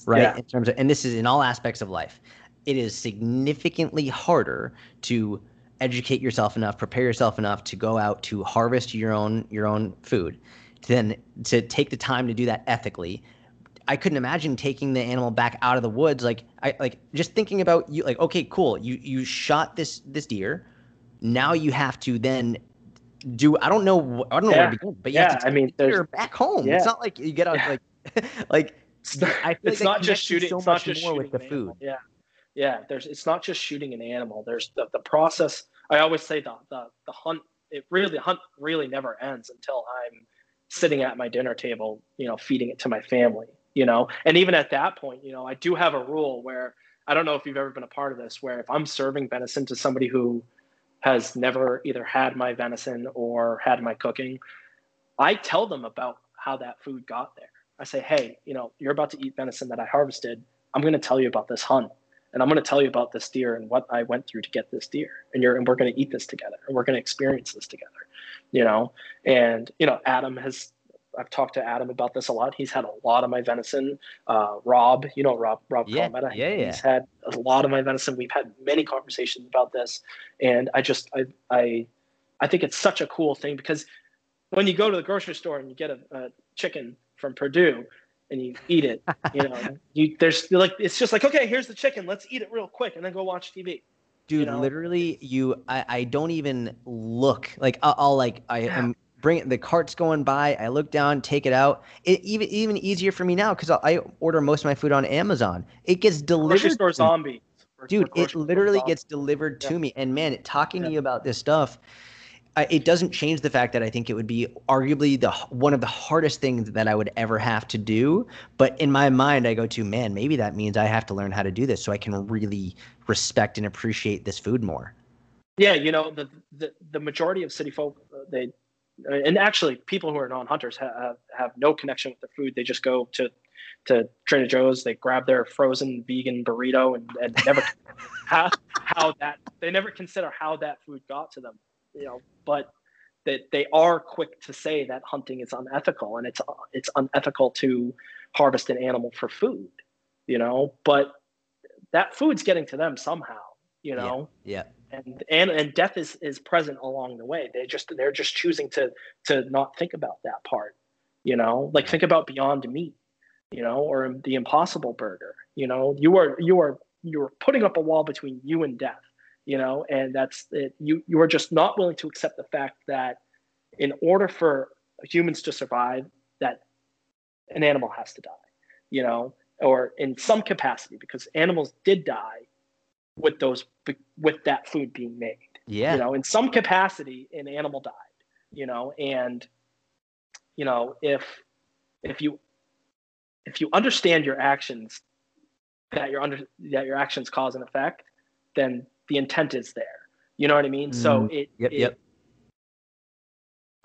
right? Yeah. In terms of, and this is in all aspects of life it is significantly harder to educate yourself enough, prepare yourself enough to go out to harvest your own your own food, then to take the time to do that ethically. I couldn't imagine taking the animal back out of the woods. Like I like just thinking about you. Like okay, cool. You you shot this this deer. Now you have to then do. I don't know. I don't know Yeah. where to begin. But you Yeah, have to I mean, you're back home. yeah. It's not like you get out Yeah. like [laughs] [laughs] like. It's not, I feel it's like not just shooting. so it's not much just more shooting with the an animal. food. Yeah, yeah. There's. It's not just shooting an animal. There's the, the process. I always say the, the the hunt. It really the hunt really never ends until I'm sitting at my dinner table, you know, feeding it to my family. You know, and even at that point, you know, I do have a rule where I don't know if you've ever been a part of this, where if I'm serving venison to somebody who has never either had my venison or had my cooking, I tell them about how that food got there. I say, hey, you know, you're about to eat venison that I harvested. I'm going to tell you about this hunt, and I'm going to tell you about this deer and what I went through to get this deer, and you're and we're going to eat this together, and we're going to experience this together, you know. And you know, Adam has. I've talked to Adam about this a lot. He's had a lot of my venison. Uh, Rob, you know Rob, Rob Yeah, yeah, yeah. he's had a lot of my venison. We've had many conversations about this, and I just I I I think it's such a cool thing because when you go to the grocery store and you get a, a chicken from Perdue and you eat it, [laughs] you know, you there's like it's just like okay, here's the chicken, let's eat it real quick and then go watch TV. dude know? literally you I, I don't even look like i'll, I'll like i [sighs] am bring it, the cart's going by i look down take it out it even even easier for me now because I, order most of my food on amazon it gets delivered. Grocery store to me. zombies. We're- dude it literally gets delivered to Yeah. me and man talking to you about this stuff I, it doesn't change the fact that I think it would be arguably the one of the hardest things that I would ever have to do. But in my mind, I go to, man, maybe that means I have to learn how to do this so I can really respect and appreciate this food more. Yeah, you know the the, the majority of city folk uh, they and actually people who are non-hunters have have no connection with the food. They just go to to Trader Joe's, they grab their frozen vegan burrito and, and never [laughs] how how that they never consider how that food got to them. You know, but that they are quick to say that hunting is unethical and it's it's unethical to harvest an animal for food. You know, but that food's getting to them somehow. You Yeah. know Yeah. And and and death is is present along the way. They just they're just choosing to to not think about that part you know? Like think about beyond meat you know or the impossible burger you know? You are you are you're putting up a wall between you and death you know? And that's it. You you are just not willing to accept the fact that in order for humans to survive that an animal has to die you know? Or in some capacity because animals did die with those with that food being made Yeah. you know in some capacity an animal died you know and you know if if you if you understand your actions that your under that your actions cause an effect then the intent is there you know what i mean so it, Yep. it Yep.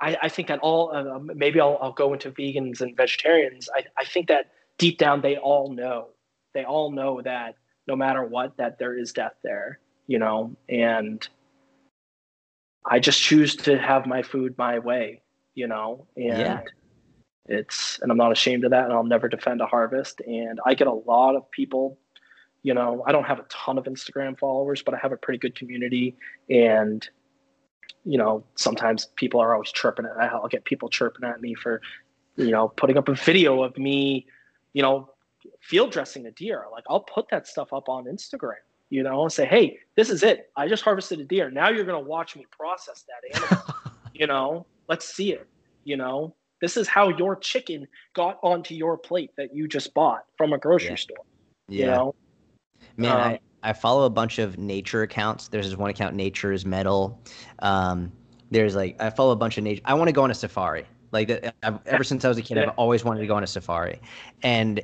I, I think that all uh, maybe I'll, I'll go into vegans and vegetarians I, I think that deep down they all know they all know that no matter what that there is death there you know? And i just choose to have my food my way you know? And Yeah. it's and i'm not ashamed of that and i'll never defend a harvest. And i get a lot of people you know i don't have a ton of instagram followers but i have a pretty good community. And you know sometimes people are always chirping at i'll get people chirping at me for you know putting up a video of me you know field dressing a deer like i'll put that stuff up on instagram you know and say hey this is it i just harvested a deer now you're going to watch me process that animal [laughs] you know let's see it you know this is how your chicken got onto your plate that you just bought from a grocery Yeah. store yeah. you know Man, Um, I, I follow a bunch of nature accounts. There's this one account, Nature's Metal. Um, there's like I follow a bunch of nature. I want to go on a safari. Like I've, ever since I was a kid, Yeah. I've always wanted to go on a safari. And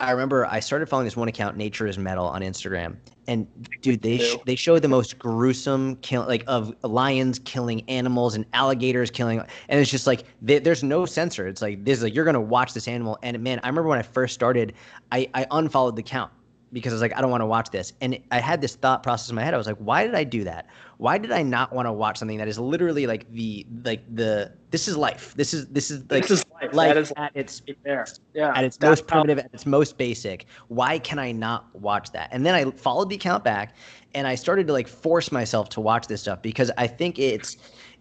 I remember I started following this one account, Nature is Metal, on Instagram. And dude, they sh- they show the most gruesome kill, like of lions killing animals and alligators killing, and it's just like they, there's no censor. It's like this is like you're gonna watch this animal. And man, I remember when I first started, I I unfollowed the account because I was like, I don't want to watch this. And I had this thought process in my head. I was like, why did I do that? Why did I not want to watch something that is literally like the like the this is life. This is this is like this is life, life that is at its there. Yeah. at its That's most primitive, at its most basic. Why can I not watch that? And then I followed the account back, and I started to like force myself to watch this stuff because I think it's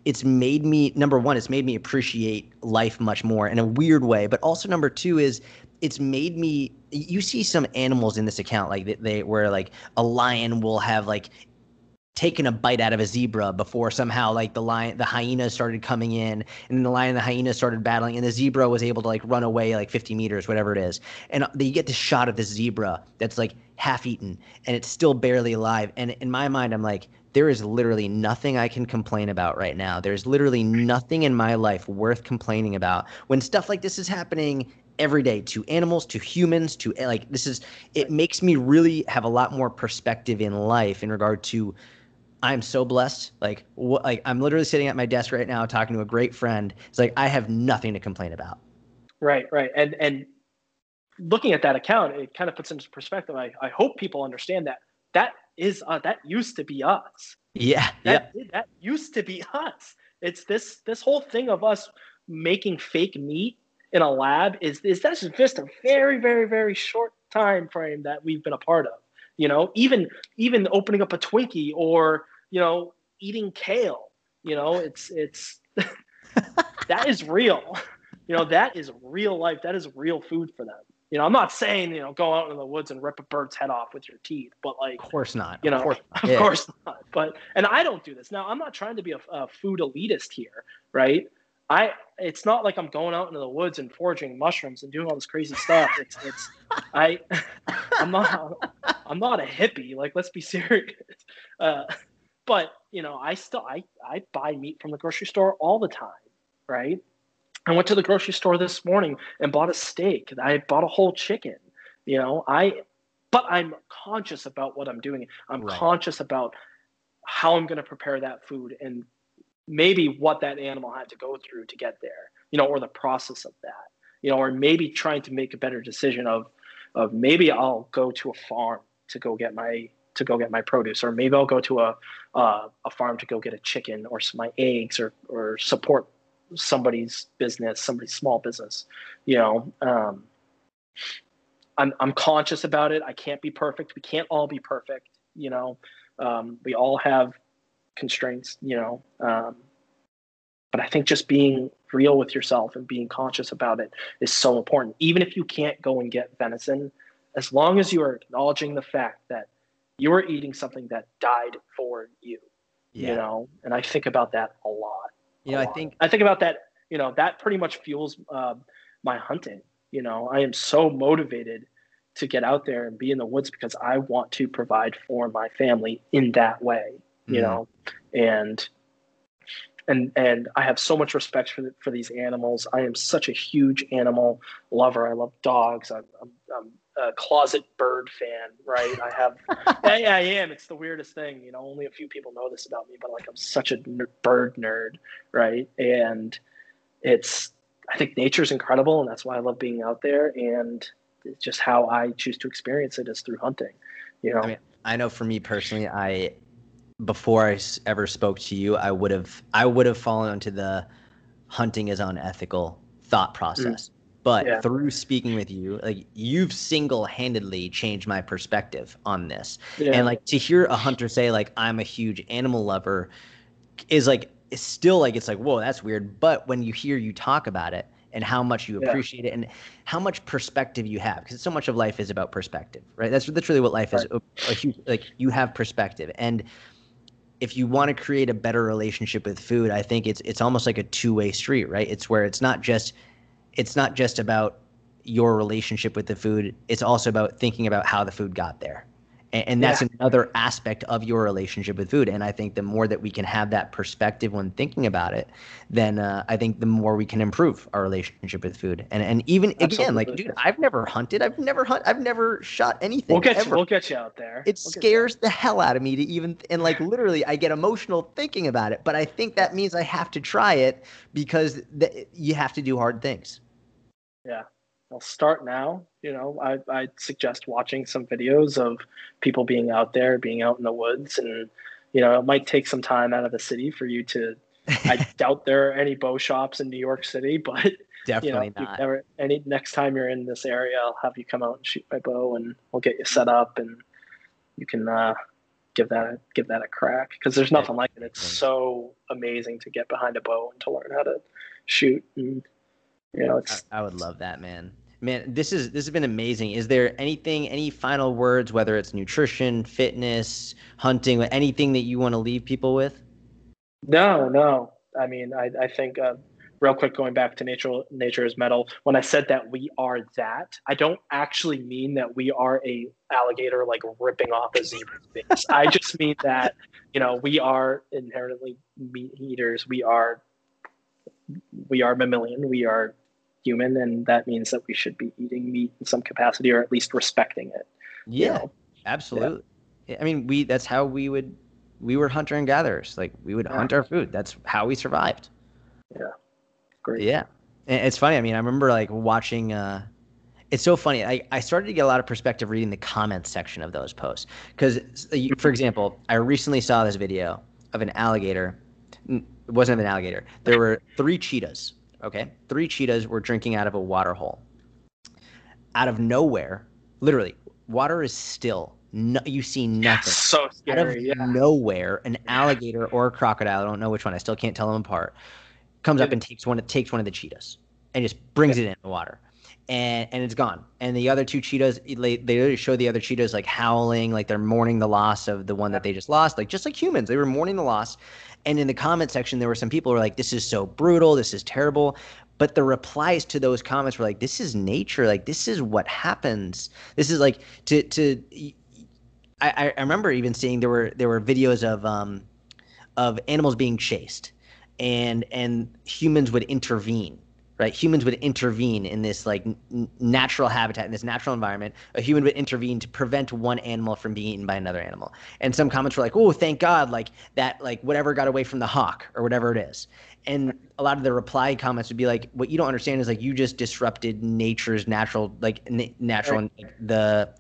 it's made me number one, it's made me appreciate life much more in a weird way. But also number two is it's made me you see some animals in this account like they, they like a lion will have like taken a bite out of a zebra before somehow like the lion the hyena started coming in and the lion and the hyena started battling and the zebra was able to like run away like 50 meters whatever it is. And uh, you get this shot of this zebra that's like half eaten and it's still barely alive. And in my mind i'm like there is literally nothing I can complain about right now. There's literally nothing in my life worth complaining about. When stuff like this is happening every day to animals, to humans, to like this is it makes me really have a lot more perspective in life in regard to I'm so blessed. Like what like I'm literally sitting at my desk right now talking to a great friend. It's like I have nothing to complain about. Right, right. And and looking at that account, it kind of puts into perspective. I, I hope people understand that that is uh, that used to be us. Yeah, that, yeah. That used to be [laughs] us. It's this this whole thing of us making fake meat in a lab is is that's just a very very very short time frame that we've been a part of. You know, even even opening up a Twinkie or you know eating kale. You know, it's it's [laughs] that is real. You know, that is real life. That is real food for them. You know, I'm not saying you know go out in the woods and rip a bird's head off with your teeth, but like, of course not. You know, of course not. [laughs] Of course not. But and I don't do this now. I'm not trying to be a, a food elitist here, right? I it's not like I'm going out into the woods and foraging mushrooms and doing all this crazy stuff. It's it's I [laughs] I'm not I'm not a hippie. Like let's be [laughs] serious. Uh, but you know, I still I I buy meat from the grocery store all the time, right? I went to the grocery store this morning and bought a steak. I bought a whole chicken. You know, I but I'm conscious about what I'm doing. I'm right. conscious about how I'm going to prepare that food and maybe what that animal had to go through to get there, you know, or the process of that, you know, or maybe trying to make a better decision of of maybe I'll go to a farm to go get my to go get my produce, or maybe I'll go to a uh, a farm to go get a chicken or some my eggs, or or support somebody's business, somebody's small business. You know, um, I'm I'm conscious about it. I can't be perfect. We can't all be perfect. You know, um, we all have constraints. You know, um, but I think just being real with yourself and being conscious about it is so important. Even if you can't go and get venison, as long as you are acknowledging the fact that you are eating something that died for you. Yeah. You know, and I think about that a lot. You know, I think I think about that. You know, that pretty much fuels uh, my hunting. You know, I am so motivated to get out there and be in the woods because I want to provide for my family in that way. You mm know, and and and I have so much respect for for these animals. I am such a huge animal lover. I love dogs. I'm, I'm, I'm a closet bird fan, right? I have, [laughs] yeah, I am. It's the weirdest thing, you know. Only a few people know this about me, but like I'm such a bird nerd, right? And it's, I think nature's incredible, and that's why I love being out there. And it's just how I choose to experience it is through hunting, you know. I, mean, I know for me personally, I before I ever spoke to you, I would have I would have fallen into the hunting is unethical thought process. Mm. But yeah. through speaking with you, like you've single-handedly changed my perspective on this. Yeah. And like to hear a hunter say like I'm a huge animal lover is like it's still like it's like whoa that's weird. But when you hear you talk about it and how much you appreciate yeah. it and how much perspective you have because so much of life is about perspective, right? That's literally what life right. is. A, a huge like you have perspective and if you want to create a better relationship with food, I think it's it's almost like a two-way street, right? It's where it's not just it's not just about your relationship with the food it's also about thinking about how the food got there and, and that's yeah. another aspect of your relationship with food and i think the more that we can have that perspective when thinking about it then uh, i think the more we can improve our relationship with food and and even Absolutely. again like dude i've never hunted i've never hunt i've never shot anything we'll get ever. you we'll get you out there it we'll scares the hell out of me to even and like [laughs] literally i get emotional thinking about it but i think that means i have to try it because th- you have to do hard things yeah. I'll start now. You know, I I suggest watching some videos of people being out there, being out in the woods, and you know, it might take some time out of the city for you to. I [laughs] doubt there are any bow shops in New York City, [laughs] but definitely you know, not. Never, any next time you're in this area, I'll have you come out and shoot my bow, and we'll get you set up, and you can uh, give that a, give that a crack because there's nothing like it. It's so amazing to get behind a bow and to learn how to shoot, and you know. I, I would love that, man. Man, this is this has been amazing. Is there anything, any final words, whether it's nutrition, fitness, hunting, anything that you want to leave people with? No, no. I mean, I I think uh, real quick going back to nature nature is metal when i said that we are that i don't actually mean that we are a alligator like ripping off a zebra's [laughs] face i just mean that you know we are inherently meat eaters we are we are mammalian we are human and that means that we should be eating meat in some capacity or at least respecting it yeah you know? absolutely yeah. i mean we that's how we would we were hunter and gatherers like we would yeah. hunt our food that's how we survived yeah great. Yeah, and it's funny. I mean, I remember like watching. Uh, it's so funny. I, I started to get a lot of perspective reading the comments section of those posts. Because, for example, I recently saw this video of an alligator. It wasn't an alligator. There were three cheetahs. Okay, three cheetahs were drinking out of a water hole. Out of nowhere, literally, water is still. No, you see nothing. [laughs] so scary. Out of yeah. nowhere, an alligator or a crocodile, I don't know which one, I still can't tell them apart, comes up and takes one takes one of the cheetahs and just brings it in the water and and it's gone and the other two cheetahs they, they show the other cheetahs like howling like they're mourning the loss of the one that they just lost like just like humans they were mourning the loss and in the comment section there were some people who were like this is so brutal. This is terrible. But the replies to those comments were like this is nature. Like this is what happens. This is like to to I, I remember even seeing there were there were videos of um of animals being chased and and humans would intervene right? Humans would intervene in this like n- natural habitat in this natural environment. A human would intervene to prevent one animal from being eaten by another animal. And some comments were like oh thank god like that like whatever got away from the hawk or whatever it is. And a lot of the reply comments would be like what you don't understand is like you just disrupted nature's natural like n- natural right. like, the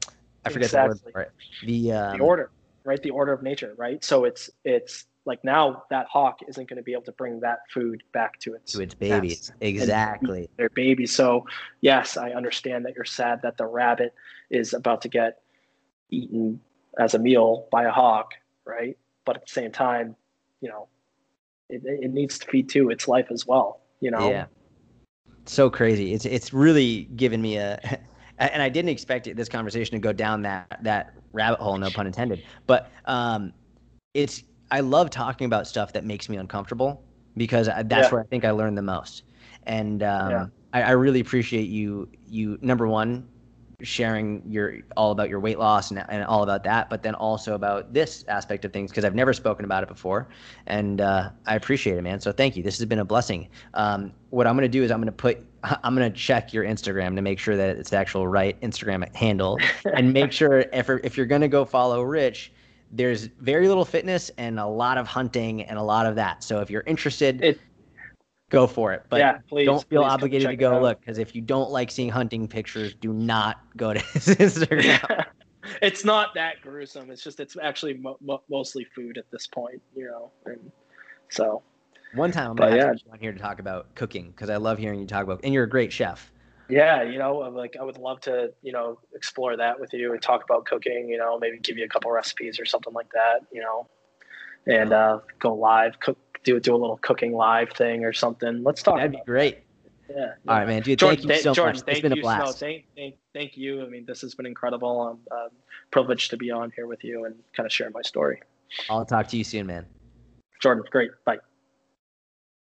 i forget exactly. the word for it the um, the order right? The order of nature right? So it's it's like now that hawk isn't going to be able to bring that food back to its to its babies. exactly. their babies so yes i understand that you're sad that the rabbit is about to get eaten as a meal by a hawk right? But at the same time you know it, it needs to feed too its life as well you know? Yeah. So crazy. It's it's really given me a [laughs] and i didn't expect it, this conversation to go down that that rabbit hole no pun intended. But um it's I love talking about stuff that makes me uncomfortable because that's yeah. where I think I learn the most. And um, yeah. I, I, really appreciate you. You number one, sharing your all about your weight loss and, and all about that, but then also about this aspect of things because I've never spoken about it before, and uh, I appreciate it, man. So thank you. This has been a blessing. Um, what I'm gonna do is I'm gonna put [laughs] I'm gonna check your Instagram to make sure that it's the actual right Instagram handle, [laughs] and make sure if if you're gonna go follow Rich there's very little fitness and a lot of hunting and a lot of that. So if you're interested, it, go for it. But yeah, please, don't feel obligated to go look because if you don't like seeing hunting pictures, do not go to his [laughs] Instagram. [laughs] it's not that gruesome. It's just it's actually mo- mo- mostly food at this point, you know. And so one time I'm gonna have yeah. you on here to talk about cooking because I love hearing you talk about, and you're a great chef yeah you know like i would love to you know explore that with you and talk about cooking you know maybe give you a couple recipes or something like that you know and uh, go live cook do do a little cooking live thing or something. Let's talk that'd be great. Yeah, all right man dude Jordan, thank you so Jordan, much. It's been a blast. no, thank, thank, thank you. I mean this has been incredible. I'm uh, privileged to be on here with you and kind of share my story. I'll talk to you soon man. Jordan great. Bye